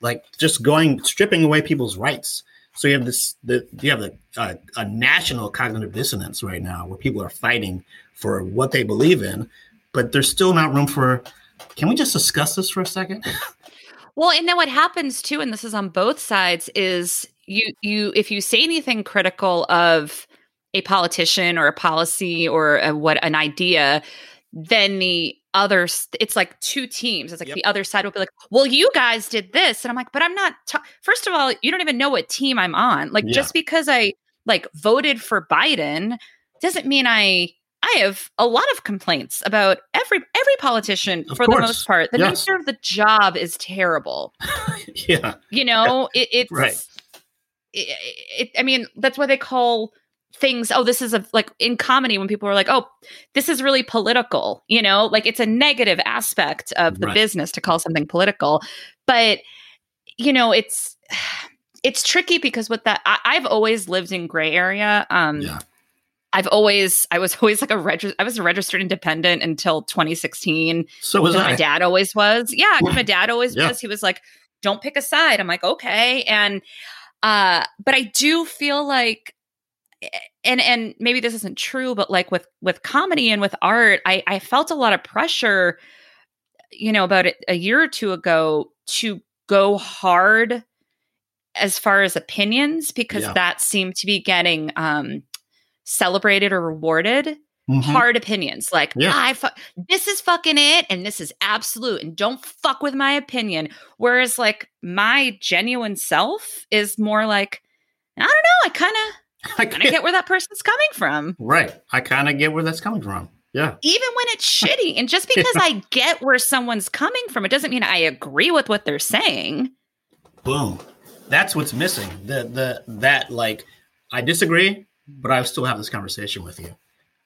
Like just going, stripping away people's rights. So you have this, the, you have a, a, national cognitive dissonance right now where people are fighting for what they believe in, but there's still not room for. Can we just discuss this for a second? <laughs> Well, and then what happens too, and this is on both sides, is you you if you say anything critical of a politician or a policy or a, what an idea, then the others it's like two teams. It's like Yep. the other side will be like, "Well, you guys did this," and I'm like, "But I'm not." First of all, you don't even know what team I'm on. Like Yeah. just because I like voted for Biden doesn't mean I. I have a lot of complaints about every every politician Of for the most part. The Yes. nature of the job is terrible <laughs> yeah, you <laughs> know it, it's Right. it, it, i mean that's why they call things oh this is a like in comedy when people are like oh this is really political you know like it's a negative aspect of the Right. business to call something political but you know it's <sighs> it's tricky because with that I, i've always lived in gray area um yeah, i've always i was <laughs> always like a reg- i was a registered independent until 2016 so was I. my dad always was. Yeah, my dad always Yeah. was. He was like, "Don't pick a side." I'm like, "Okay," and uh, but I do feel like, and and maybe this isn't true, but like with with comedy and with art, I I felt a lot of pressure, you know, about a year or two ago to go hard as far as opinions because Yeah. that seemed to be getting um celebrated or rewarded Mhm. hard opinions like Yeah. I fu- this is fucking it and this is absolute and don't fuck with my opinion whereas like my genuine self is more like I don't know I kind of I kind of get where that person's coming from right. I kind of get where that's coming from. Yeah, even when it's <laughs> shitty and just because I get where someone's coming from it doesn't mean I agree with what they're saying boom. That's what's missing. The the that like I disagree, but I still have this conversation with you.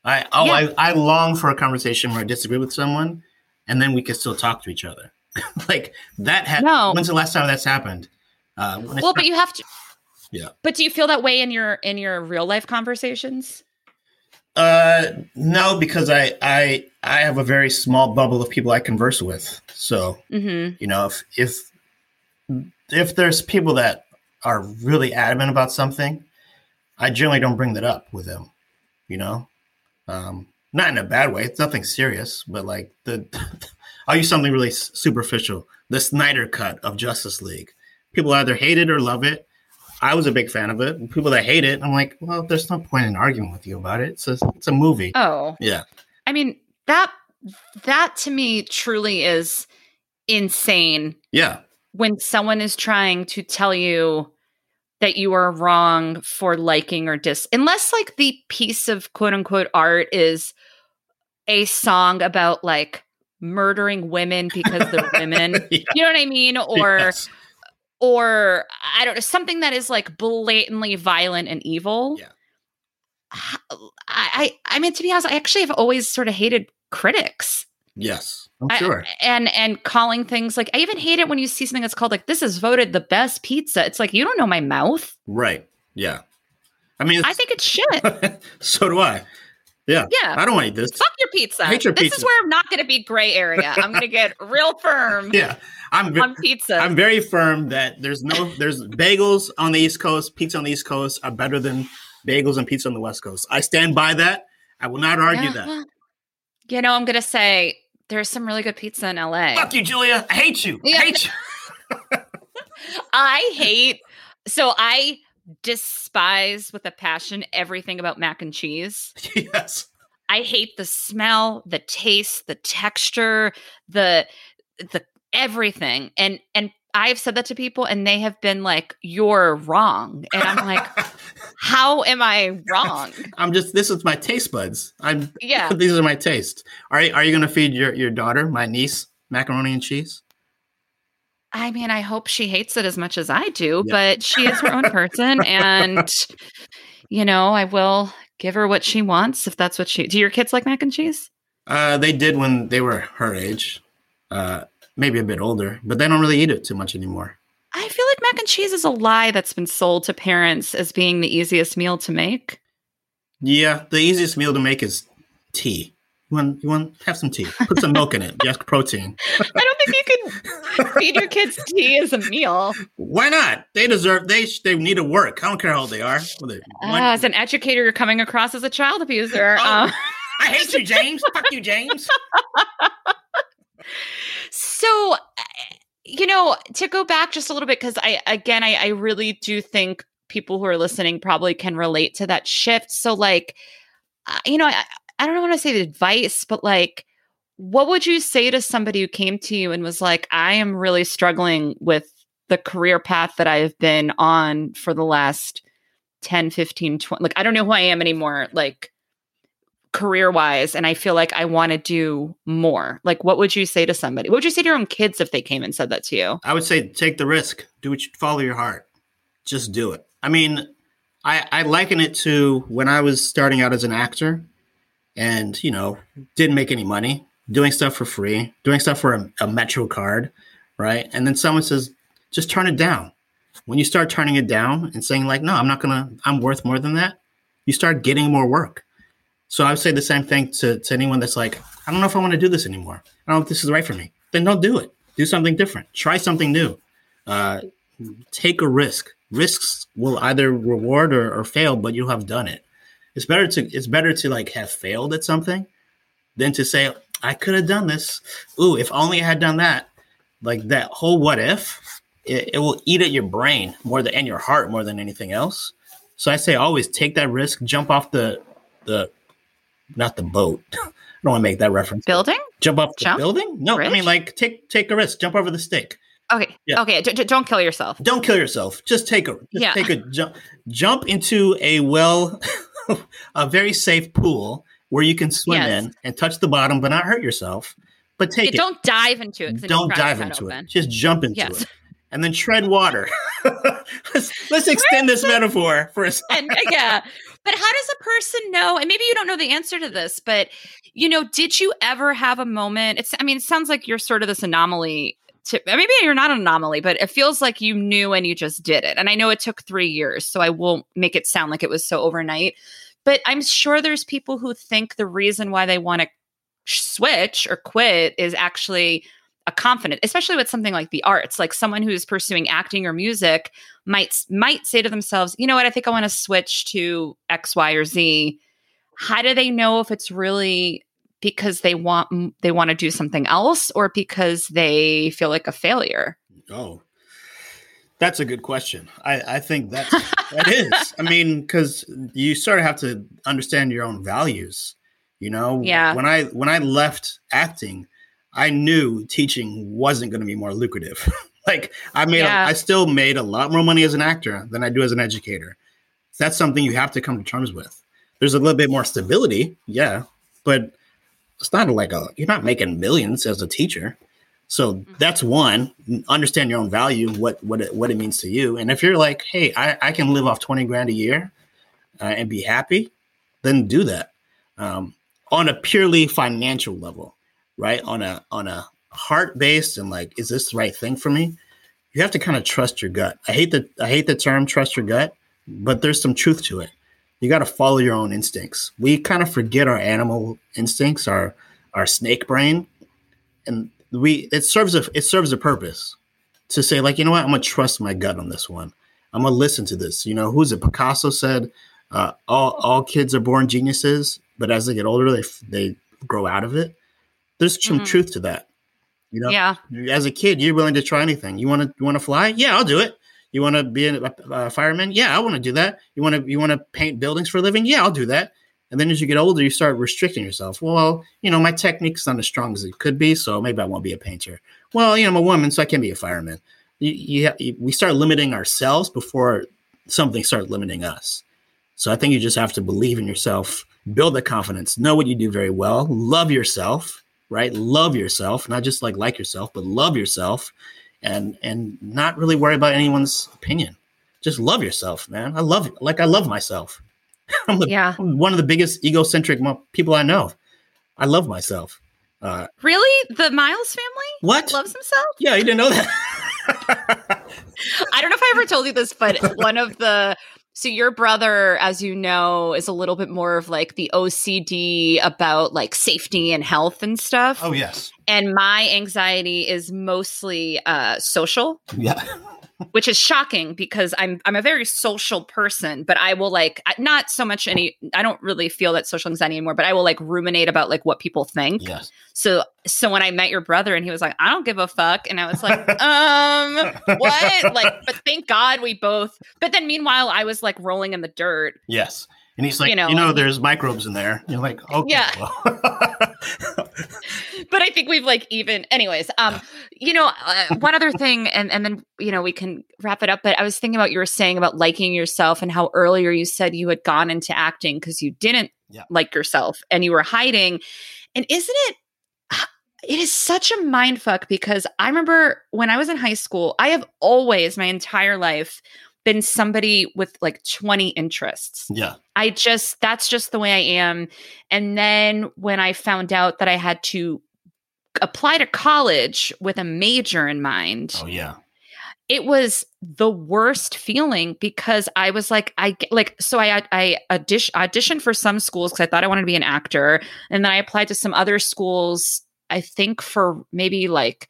I oh Yeah. I, I long for a conversation where I disagree with someone, and then we can still talk to each other. <laughs> like that. Ha- No. When's the last time that's happened? Uh, Well, but you have to. Yeah. But do you feel that way in your in your real life conversations? Uh, no, because I I I have a very small bubble of people I converse with. So Mm-hmm. you know, if if if there's people that are really adamant about something, I generally don't bring that up with them. You know, um, not in a bad way. It's nothing serious, but like the <laughs> I'll use something really superficial. The Snyder cut of Justice League. People either hate it or love it. I was a big fan of it. People that hate it, I'm like, well, there's no point in arguing with you about it. It's a, it's a movie. Oh, Yeah. I mean that that to me truly is insane Yeah. when someone is trying to tell you that you are wrong for liking or dis unless like the piece of quote unquote art is a song about like murdering women because they're women <laughs> Yeah. you know what i mean or Yes. Or i don't know something that is like blatantly violent and evil Yeah. I, I i mean to be honest i actually have always sort of hated critics Yes. I'm I- sure. and and calling things like I even hate it when you see something that's called like this is voted the best pizza. It's like you don't know my mouth. right. Yeah. I mean, I think it's shit. <laughs> so do I. Yeah. Yeah. I don't want to eat this. Fuck your pizza. I hate your this pizza. is where I'm not going to be gray area. I'm going to get <laughs> real firm Yeah. I'm on pizza. I'm very firm that there's no there's bagels on the East Coast, pizza on the East Coast are better than bagels and pizza on the West Coast. I stand by that. I will not argue Yeah, that. You know, I'm going to say there's some really good pizza in LA. Fuck you, Giulia. I hate you. Yeah. I hate you. <laughs> I hate so I despise with a passion everything about mac and cheese. <laughs> yes. I hate the smell, the taste, the texture, the the everything. And and I've said that to people and they have been like you're wrong. And I'm like <laughs> how am I wrong? I'm just this is my taste buds. I'm Yeah. <laughs> these are my tastes. Are you, are you going to feed your your daughter, my niece, macaroni and cheese? I mean, I hope she hates it as much as I do, Yeah. but she is her own person <laughs> and you know, I will give her what she wants if that's what she Do your kids like mac and cheese? Uh, they did when they were her age, uh, maybe a bit older, but they don't really eat it too much anymore. I feel like mac and cheese is a lie that's been sold to parents as being the easiest meal to make. Yeah, the easiest meal to make is tea. You want you want have some tea. Put some milk in it. Yes, protein. <laughs> I don't think you can feed your kids tea as a meal. Why not? They deserve. They they need to work. I don't care how old they are. They- Uh, as an educator, you're coming across as a child abuser. Oh. Um, I hate you, James. Fuck you, James. <laughs> so, uh, you know, to go back just a little bit, because I, again, I, I really do think people who are listening probably can relate to that shift. So, like, uh, you know, I, I don't want to say advice, but like, what would you say to somebody who came to you and was like, I am really struggling with the career path that I've been on for the last 10, 15, 20, like, I don't know who I am anymore. Like, career wise and I feel like I want to do more. Like what would you say to somebody? What would you say to your own kids if they came and said that to you? I would say take the risk. Do what you follow your heart. Just do it. I mean, I, I liken it to when I was starting out as an actor and, you know, didn't make any money, doing stuff for free, doing stuff for a, a Metro card, right? And then someone says, just turn it down. When you start turning it down and saying, like, no, I'm not to, I'm worth more than that, you start getting more work. So I would say the same thing to, to anyone that's like, I don't know if I want to do this anymore. I don't know if this is right for me. Then don't do it. Do something different. Try something new. Uh, take a risk. Risks will either reward or, or fail, but you'll have done it. It's better to it's better to like have failed at something than to say I could have done this. Ooh, if only I had done that. Like that whole what if, it, it will eat at your brain more than and your heart more than anything else. So I say always take that risk, jump off the the not the boat. <laughs> I don't want to make that reference. Building? Jump off the Jump? building? No, I mean like take take a risk. Jump over the stick. Okay. Yeah. Okay. D- don't kill yourself. Don't kill yourself. Just take a just Yeah. take a jump jump into a well <laughs> <laughs> a very safe pool where you can swim Yes. in and touch the bottom but not hurt yourself. But take Yeah, it. don't dive into it. Don't dive into open. it. Just jump into Yes. it. And then tread water. <laughs> let's let's extend this metaphor for a second. <laughs> And yeah, But how does a person know? And maybe you don't know the answer to this, but you know, did you ever have a moment? It's I mean, it sounds like you're sort of this anomaly to uh, maybe you're not an anomaly, but it feels like you knew and you just did it. And I know it took three years, so I won't make it sound like it was so overnight. But I'm sure there's people who think the reason why they want to switch or quit is actually a confident, especially with something like the arts. Like someone who's pursuing acting or music might might say to themselves, "You know what? I think I want to switch to X, Y, or Z." How do they know if it's really because they want they want to do something else or because they feel like a failure? Oh, that's a good question. I, I think that that is. I mean, <laughs> because you sort of have to understand your own values. You know, yeah. When I when I left acting, I knew teaching wasn't going to be more lucrative. <laughs> like I made, yeah. a, I still made a lot more money as an actor than I do as an educator. That's something you have to come to terms with. There's a little bit more stability, yeah, but it's not like a you're not making millions as a teacher. So mm-hmm. that's one. Understand your own value, what what it, what it means to you, and if you're like, hey, I, I can live off twenty grand a year uh, and be happy, then do that um, on a purely financial level, right? On a on a heart based and like, is this the right thing for me? You have to kind of trust your gut. I hate the I hate the term trust your gut, but there's some truth to it you got to follow your own instincts. We kind of forget our animal instincts, our our snake brain, and we it serves a it serves a purpose to say like you know what I'm gonna trust my gut on this one. I'm gonna listen to this. You know who's it? Picasso said uh, all all kids are born geniuses, but as they get older, they they grow out of it. There's some mm-hmm. truth to that. You know, yeah. As a kid, you're willing to try anything. You want to you want to fly? Yeah, I'll do it. You want to be a, a, fireman? Yeah, I want to do that. You want to you want to paint buildings for a living? Yeah, I'll do that. And then as you get older, you start restricting yourself. Well, you know, my technique's not as strong as it could be, so maybe I won't be a painter. Well, you know, I'm a woman, so I can't be a fireman. You, you, we start limiting ourselves before something starts limiting us. So I think you just have to believe in yourself, build the confidence, know what you do very well, love yourself, right? Love yourself, not just like like yourself, but love yourself, and and not really worry about anyone's opinion. Just love yourself, man. I love like I love myself. <laughs> I'm, the, yeah. I'm one of the biggest egocentric people I know. I love myself. Uh, really, the Miles family? What loves himself? Yeah, you didn't know that. <laughs> I don't know if I ever told you this, but <laughs> one of the so your brother, as you know, is a little bit more of like the OCD about like safety and health and stuff. Oh yes. And my anxiety is mostly uh social. <laughs> Yeah which is shocking because I'm I'm a very social person, but I will like not so much any I don't really feel that social anxiety anymore, but I will like ruminate about like what people think. Yes. So so when I met your brother and he was like, I don't give a fuck, and I was like, um, what? Like, but thank God we both. But then meanwhile, I was like rolling in the dirt. Yes. And he's like, you know, you know there's microbes in there. You're like, okay. Yeah. Well. <laughs> but I think we've like even, anyways. Um, <laughs> you know, uh, one other thing, and and then you know we can wrap it up. But I was thinking about you were saying about liking yourself and how earlier you said you had gone into acting because you didn't yeah. like yourself and you were hiding. And isn't it? It is such a mind fuck because I remember when I was in high school, I have always my entire life been somebody with like 20 interests. Yeah. I just, that's just the way I am. And then when I found out that I had to apply to college with a major in mind. Oh, yeah. It was the worst feeling because I was like, I like, so I I audition, auditioned for some schools because I thought I wanted to be an actor, and then I applied to some other schools. I think for maybe like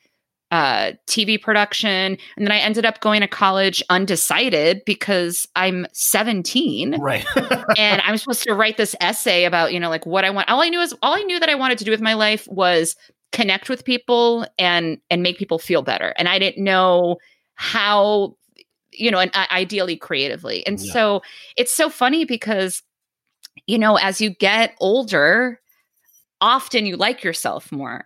uh, TV production. And then I ended up going to college undecided because I'm 17. Right. and I'm supposed to write this essay about, you know, like what I want. All I knew is all I knew that I wanted to do with my life was connect with people and and make people feel better. And I didn't know how, you know, and uh, ideally creatively. And yeah. so it's so funny because, you know, as you get older, often you like yourself more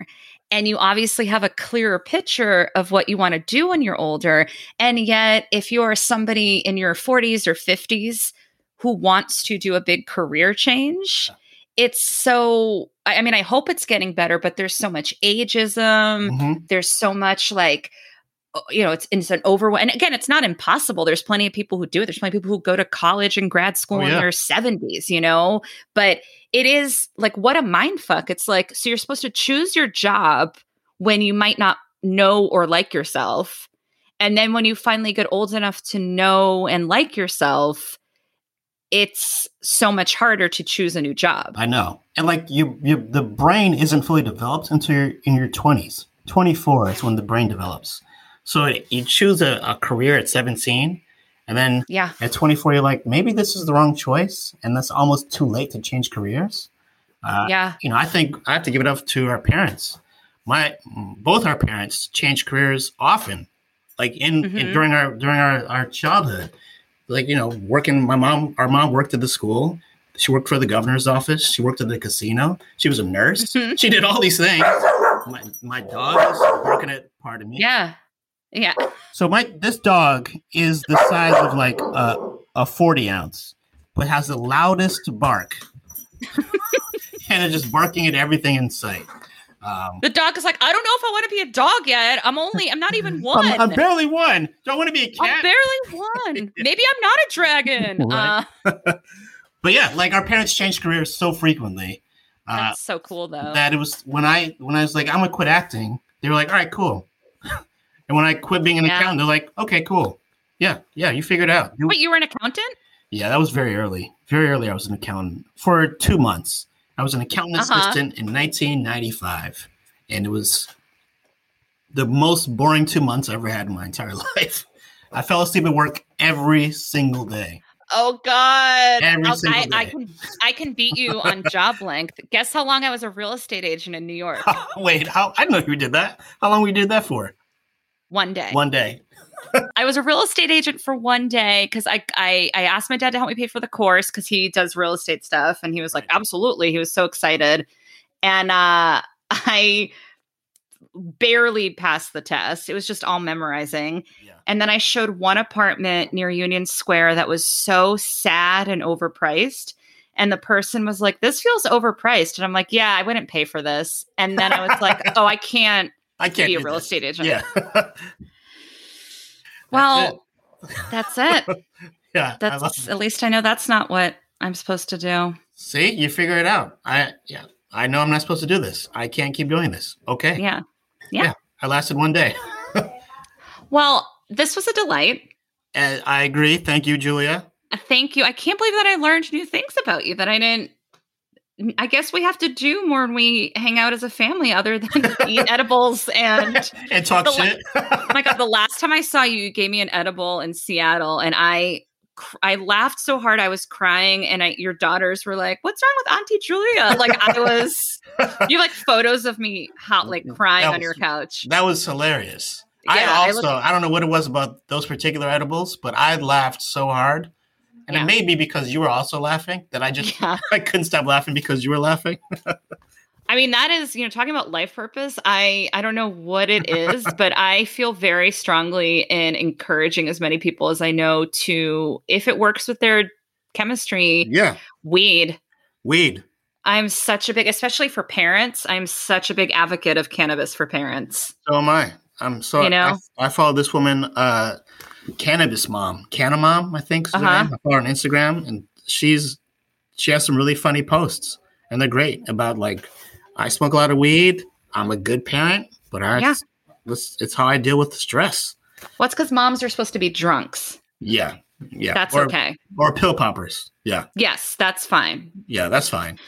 and you obviously have a clearer picture of what you want to do when you're older. And yet, if you're somebody in your 40s or 50s who wants to do a big career change, it's so, I mean, I hope it's getting better, but there's so much ageism. Mm-hmm. There's so much like, you know, it's it's an over and again, it's not impossible. There's plenty of people who do it. There's plenty of people who go to college and grad school Oh, in their 70s, you know. But it is like what a mind fuck. It's like so you're supposed to choose your job when you might not know or like yourself. And then when you finally get old enough to know and like yourself, it's so much harder to choose a new job. I know. And like you, you the brain isn't fully developed until you're in your 20s. 24 is when the brain develops. So you choose a, a career at 17, and then Yeah. at 24, you're like, maybe this is the wrong choice, and that's almost too late to change careers. Uh, Yeah. You know, I think I have to give it up to our parents. My both our parents changed careers often, like in, in Mhm. during our during our, our childhood. Like you know, working. My mom, our mom worked at the school. She worked for the governor's office. She worked at the casino. She was a nurse. Mhm. She did all these things. My my dog is working at. Pardon me. Yeah. Yeah. So my this dog is the size of like a, a 40 ounce, but has the loudest bark. <laughs> and it's just barking at everything in sight. Um, The dog is like, I don't know if I want to be a dog yet. I'm only, I'm not even <laughs> one. I'm, I'm barely one. Don't want to be a I'm cat. barely <laughs> one. Maybe I'm not a dragon. Right. Uh, <laughs> but yeah, like our parents changed careers so frequently uh, that's so cool, though. that it was when I when I was like I'm gonna quit acting. They were like, all right, cool. and when I quit being an Yeah. accountant, they're like, okay, cool. Yeah, yeah, you figured it out. You- Wait, you were an accountant? Yeah, that was very early. Very early, I was an accountant for two months. I was an accountant Uh-huh. assistant in 1995, and it was the most boring two months I ever had in my entire <laughs> life. I fell asleep at work every single day. Oh God! Every I'll- single I, I day. can I can beat you on <laughs> job length. Guess how long I was a real estate agent in New York? <laughs> Wait, how? I know you did that. How long we did that for? One day. One day. I was a real estate agent for one day because I, I I asked my dad to help me pay for the course because he does real estate stuff, and he was like, "Absolutely!" He was so excited, and uh, <laughs> I barely passed the test. It was just all memorizing, Yeah. and then I showed one apartment near Union Square that was so sad and overpriced. And the person was like, "This feels overpriced," and I'm like, "Yeah, I wouldn't pay for this." And then I was like, <laughs> "Oh, I can't I can't be a real this. estate agent." Yeah. <laughs> Well, that's it. <laughs> yeah. I love That's at least I know that's not what I'm supposed to do. See, you figure it out. I yeah. I know I'm not supposed to do this. I can't keep doing this. Okay. Yeah. Yeah. I lasted one day. <laughs> Well, this was a delight. And I agree. Thank you, Giulia. Thank you. I can't believe that I learned new things about you that I didn't. I guess we have to do more when we hang out as a family, other than <laughs> eat edibles. And <laughs> and talk shit. <laughs> oh my god, the last time I saw you, you gave me an edible in Seattle, and I, cr- I laughed so hard I was crying. And I, your daughters were like, "What's wrong with Auntie Giulia?" Like I was. You like photos of me hot, like crying That on your couch. that was hilarious. Yeah, I I also I, don't know what it was about those particular edibles, but I laughed so hard. And Yeah. it may be because you were also laughing that I just Yeah. <laughs> I couldn't stop laughing because you were laughing. <laughs> I mean, that is, you know, talking about life purpose. I I don't know what it is, <laughs> but I feel very strongly in encouraging as many people as I know to, if it works with their chemistry, Yeah. weed. Weed. I'm such a big, especially for parents. I'm such a big advocate of cannabis for parents. So am I. I'm so You know? I, I follow this woman, uh Cannabis Mom. Canna Mom, I think Uh-huh. I follow her on Instagram and she's she has some really funny posts and they're great about like I smoke a lot of weed. I'm a good parent, but I Yeah. it's, it's how I deal with the stress. What's because moms are supposed to be drunks. Yeah. Yeah. That's or, okay. Or pill poppers. Yeah. Yes, that's fine. Yeah, that's fine.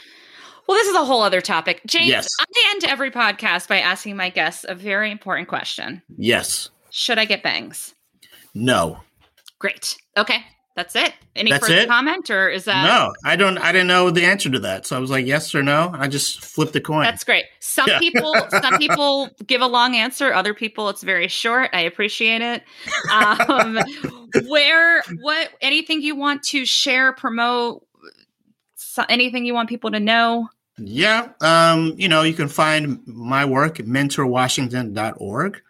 Well, this is a whole other topic. James, Yes. I end every podcast by asking my guests a very important question Yes. Should I get bangs? No. Great. Okay. That's it. Any That's further it? comment or is that no. I don't I didn't know the answer to that. So I was like yes or no. I just flipped the coin. That's great. Some Yeah. people some <laughs> people give a long answer, other people it's very short. I appreciate it. Um where what anything you want to share, promote so, anything you want people to know? Yeah. Um, you know, you can find my work at mentorwashington.org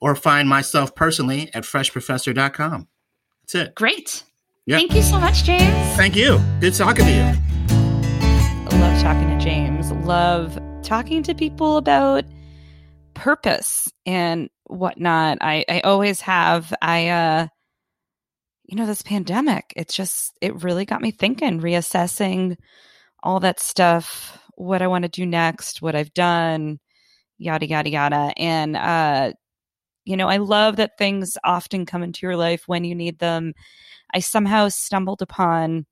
or find myself personally at freshprofessor.com. That's it. Great. Yeah. Thank you so much, James. Thank you. Good talking to you. I love talking to James. Love talking to people about purpose and whatnot. I, I always have. I, uh, you know, this pandemic, it's just, it really got me thinking, reassessing all that stuff, what I want to do next, what I've done, yada, yada, yada. And, uh, you know, I love that things often come into your life when you need them. I somehow stumbled upon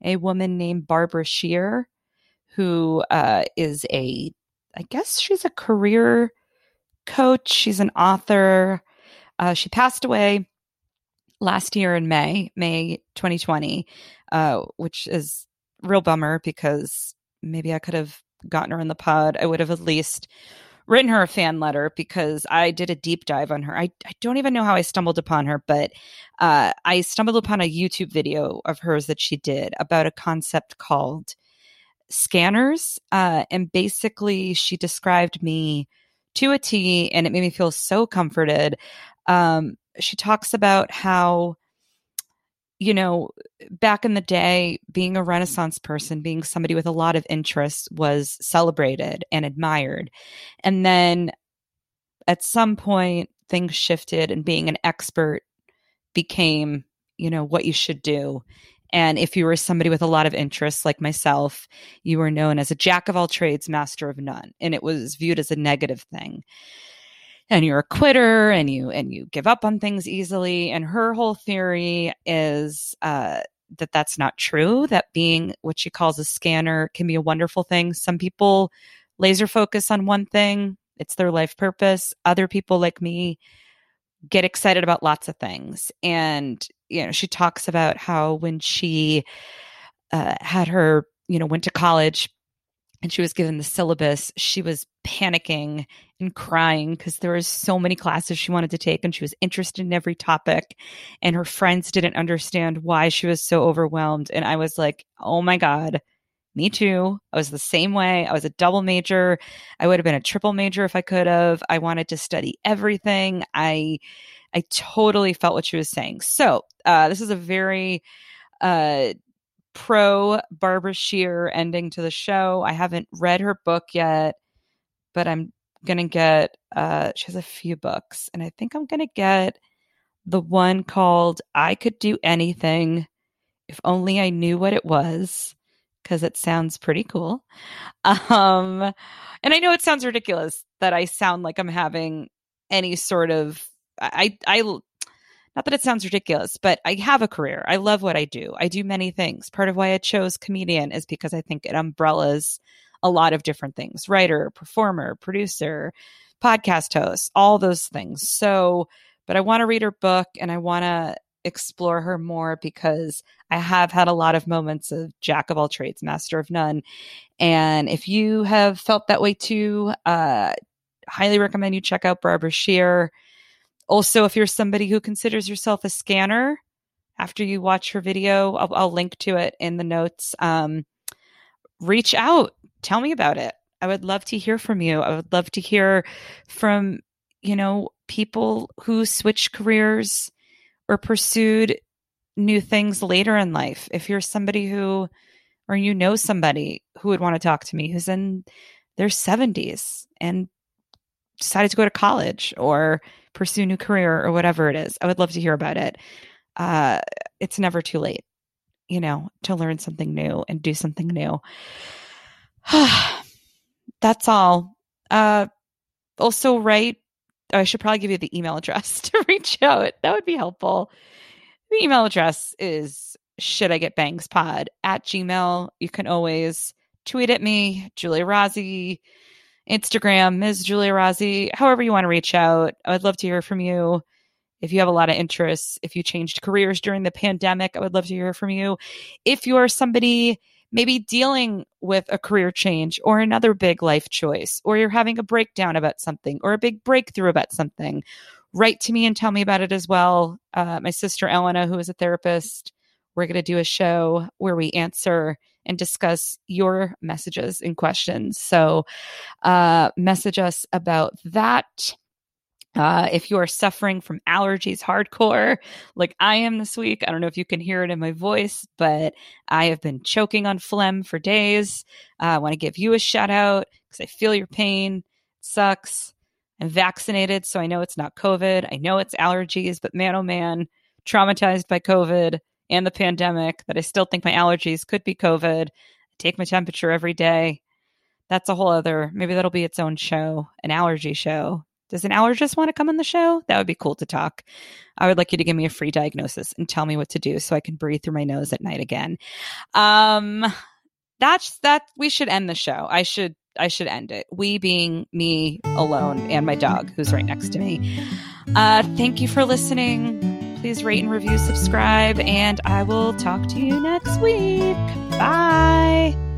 a woman named Barbara Sher, who uh, is a, I guess she's a career coach. She's an author. Uh, she passed away last year in May, May 2020, uh, which is real bummer because maybe I could have gotten her in the pod. I would have at least written her a fan letter because I did a deep dive on her. I, I don't even know how I stumbled upon her, but uh, I stumbled upon a YouTube video of hers that she did about a concept called scanners. Uh, and basically, she described me to a T, and it made me feel so comforted. Um, she talks about how you know, back in the day, being a Renaissance person, being somebody with a lot of interests was celebrated and admired. And then at some point, things shifted and being an expert became, you know, what you should do. And if you were somebody with a lot of interests like myself, you were known as a jack of all trades, master of none. And it was viewed as a negative thing and you're a quitter and you and you give up on things easily. And her whole theory is uh, that that's not true that being what she calls a scanner can be a wonderful thing. Some people laser focus on one thing it's their life purpose. Other people like me get excited about lots of things. And you know she talks about how when she uh, had her you know went to college and she was given the syllabus, she was panicking and crying because there was so many classes she wanted to take and she was interested in every topic and her friends didn't understand why she was so overwhelmed and I was like, "Oh my god, me too. I was the same way. I was a double major. I would have been a triple major if I could have. I wanted to study everything. I I totally felt what she was saying. So, uh, this is a very uh, pro Barbara Sher ending to the show. I haven't read her book yet, but I'm gonna get uh she has a few books and I think I'm gonna get the one called I Could Do Anything If Only I Knew What It Was, because it sounds pretty cool. Um and I know it sounds ridiculous that I sound like I'm having any sort of I I not that it sounds ridiculous, but I have a career. I love what I do. I do many things. Part of why I chose comedian is because I think it umbrellas a lot of different things writer, performer, producer, podcast host, all those things. So, but I want to read her book and I want to explore her more because I have had a lot of moments of jack of all trades, master of none. And if you have felt that way too, uh, highly recommend you check out Barbara Sher. Also, if you're somebody who considers yourself a scanner, after you watch her video, I'll, I'll link to it in the notes. Um, reach out, tell me about it. I would love to hear from you. I would love to hear from, you know, people who switched careers or pursued new things later in life. If you're somebody who, or you know somebody who would want to talk to me who's in their 70s and decided to go to college or pursue a new career or whatever it is. I would love to hear about it. Uh, it's never too late, you know, to learn something new and do something new. <sighs> That's all. Uh, also, write. Oh, I should probably give you the email address <laughs> to reach out. That would be helpful. The email address is should I get bangs pod at gmail. You can always tweet at me, Giulia Rozzi Instagram, Ms. Giulia Rozzi, however you want to reach out. I would love to hear from you. If you have a lot of interests, if you changed careers during the pandemic, I would love to hear from you. If you're somebody maybe dealing with a career change or another big life choice, or you're having a breakdown about something or a big breakthrough about something, write to me and tell me about it as well. Uh, my sister Elena, who is a therapist, we're going to do a show where we answer and discuss your messages and questions. So, uh, message us about that. Uh, if you are suffering from allergies hardcore, like I am this week, I don't know if you can hear it in my voice, but I have been choking on phlegm for days. Uh, I want to give you a shout out because I feel your pain. It sucks. I'm vaccinated, so I know it's not COVID. I know it's allergies, but man, oh man, traumatized by COVID and the pandemic that I still think my allergies could be COVID. I take my temperature every day. That's a whole other, maybe that'll be its own show, an allergy show. Does an allergist want to come on the show? That would be cool to talk. I would like you to give me a free diagnosis and tell me what to do so I can breathe through my nose at night again. Um, that's that. We should end the show. I should I should end it. We being me alone and my dog who's right next to me. Uh, thank you for listening. Please rate and review, subscribe, and I will talk to you next week. Bye.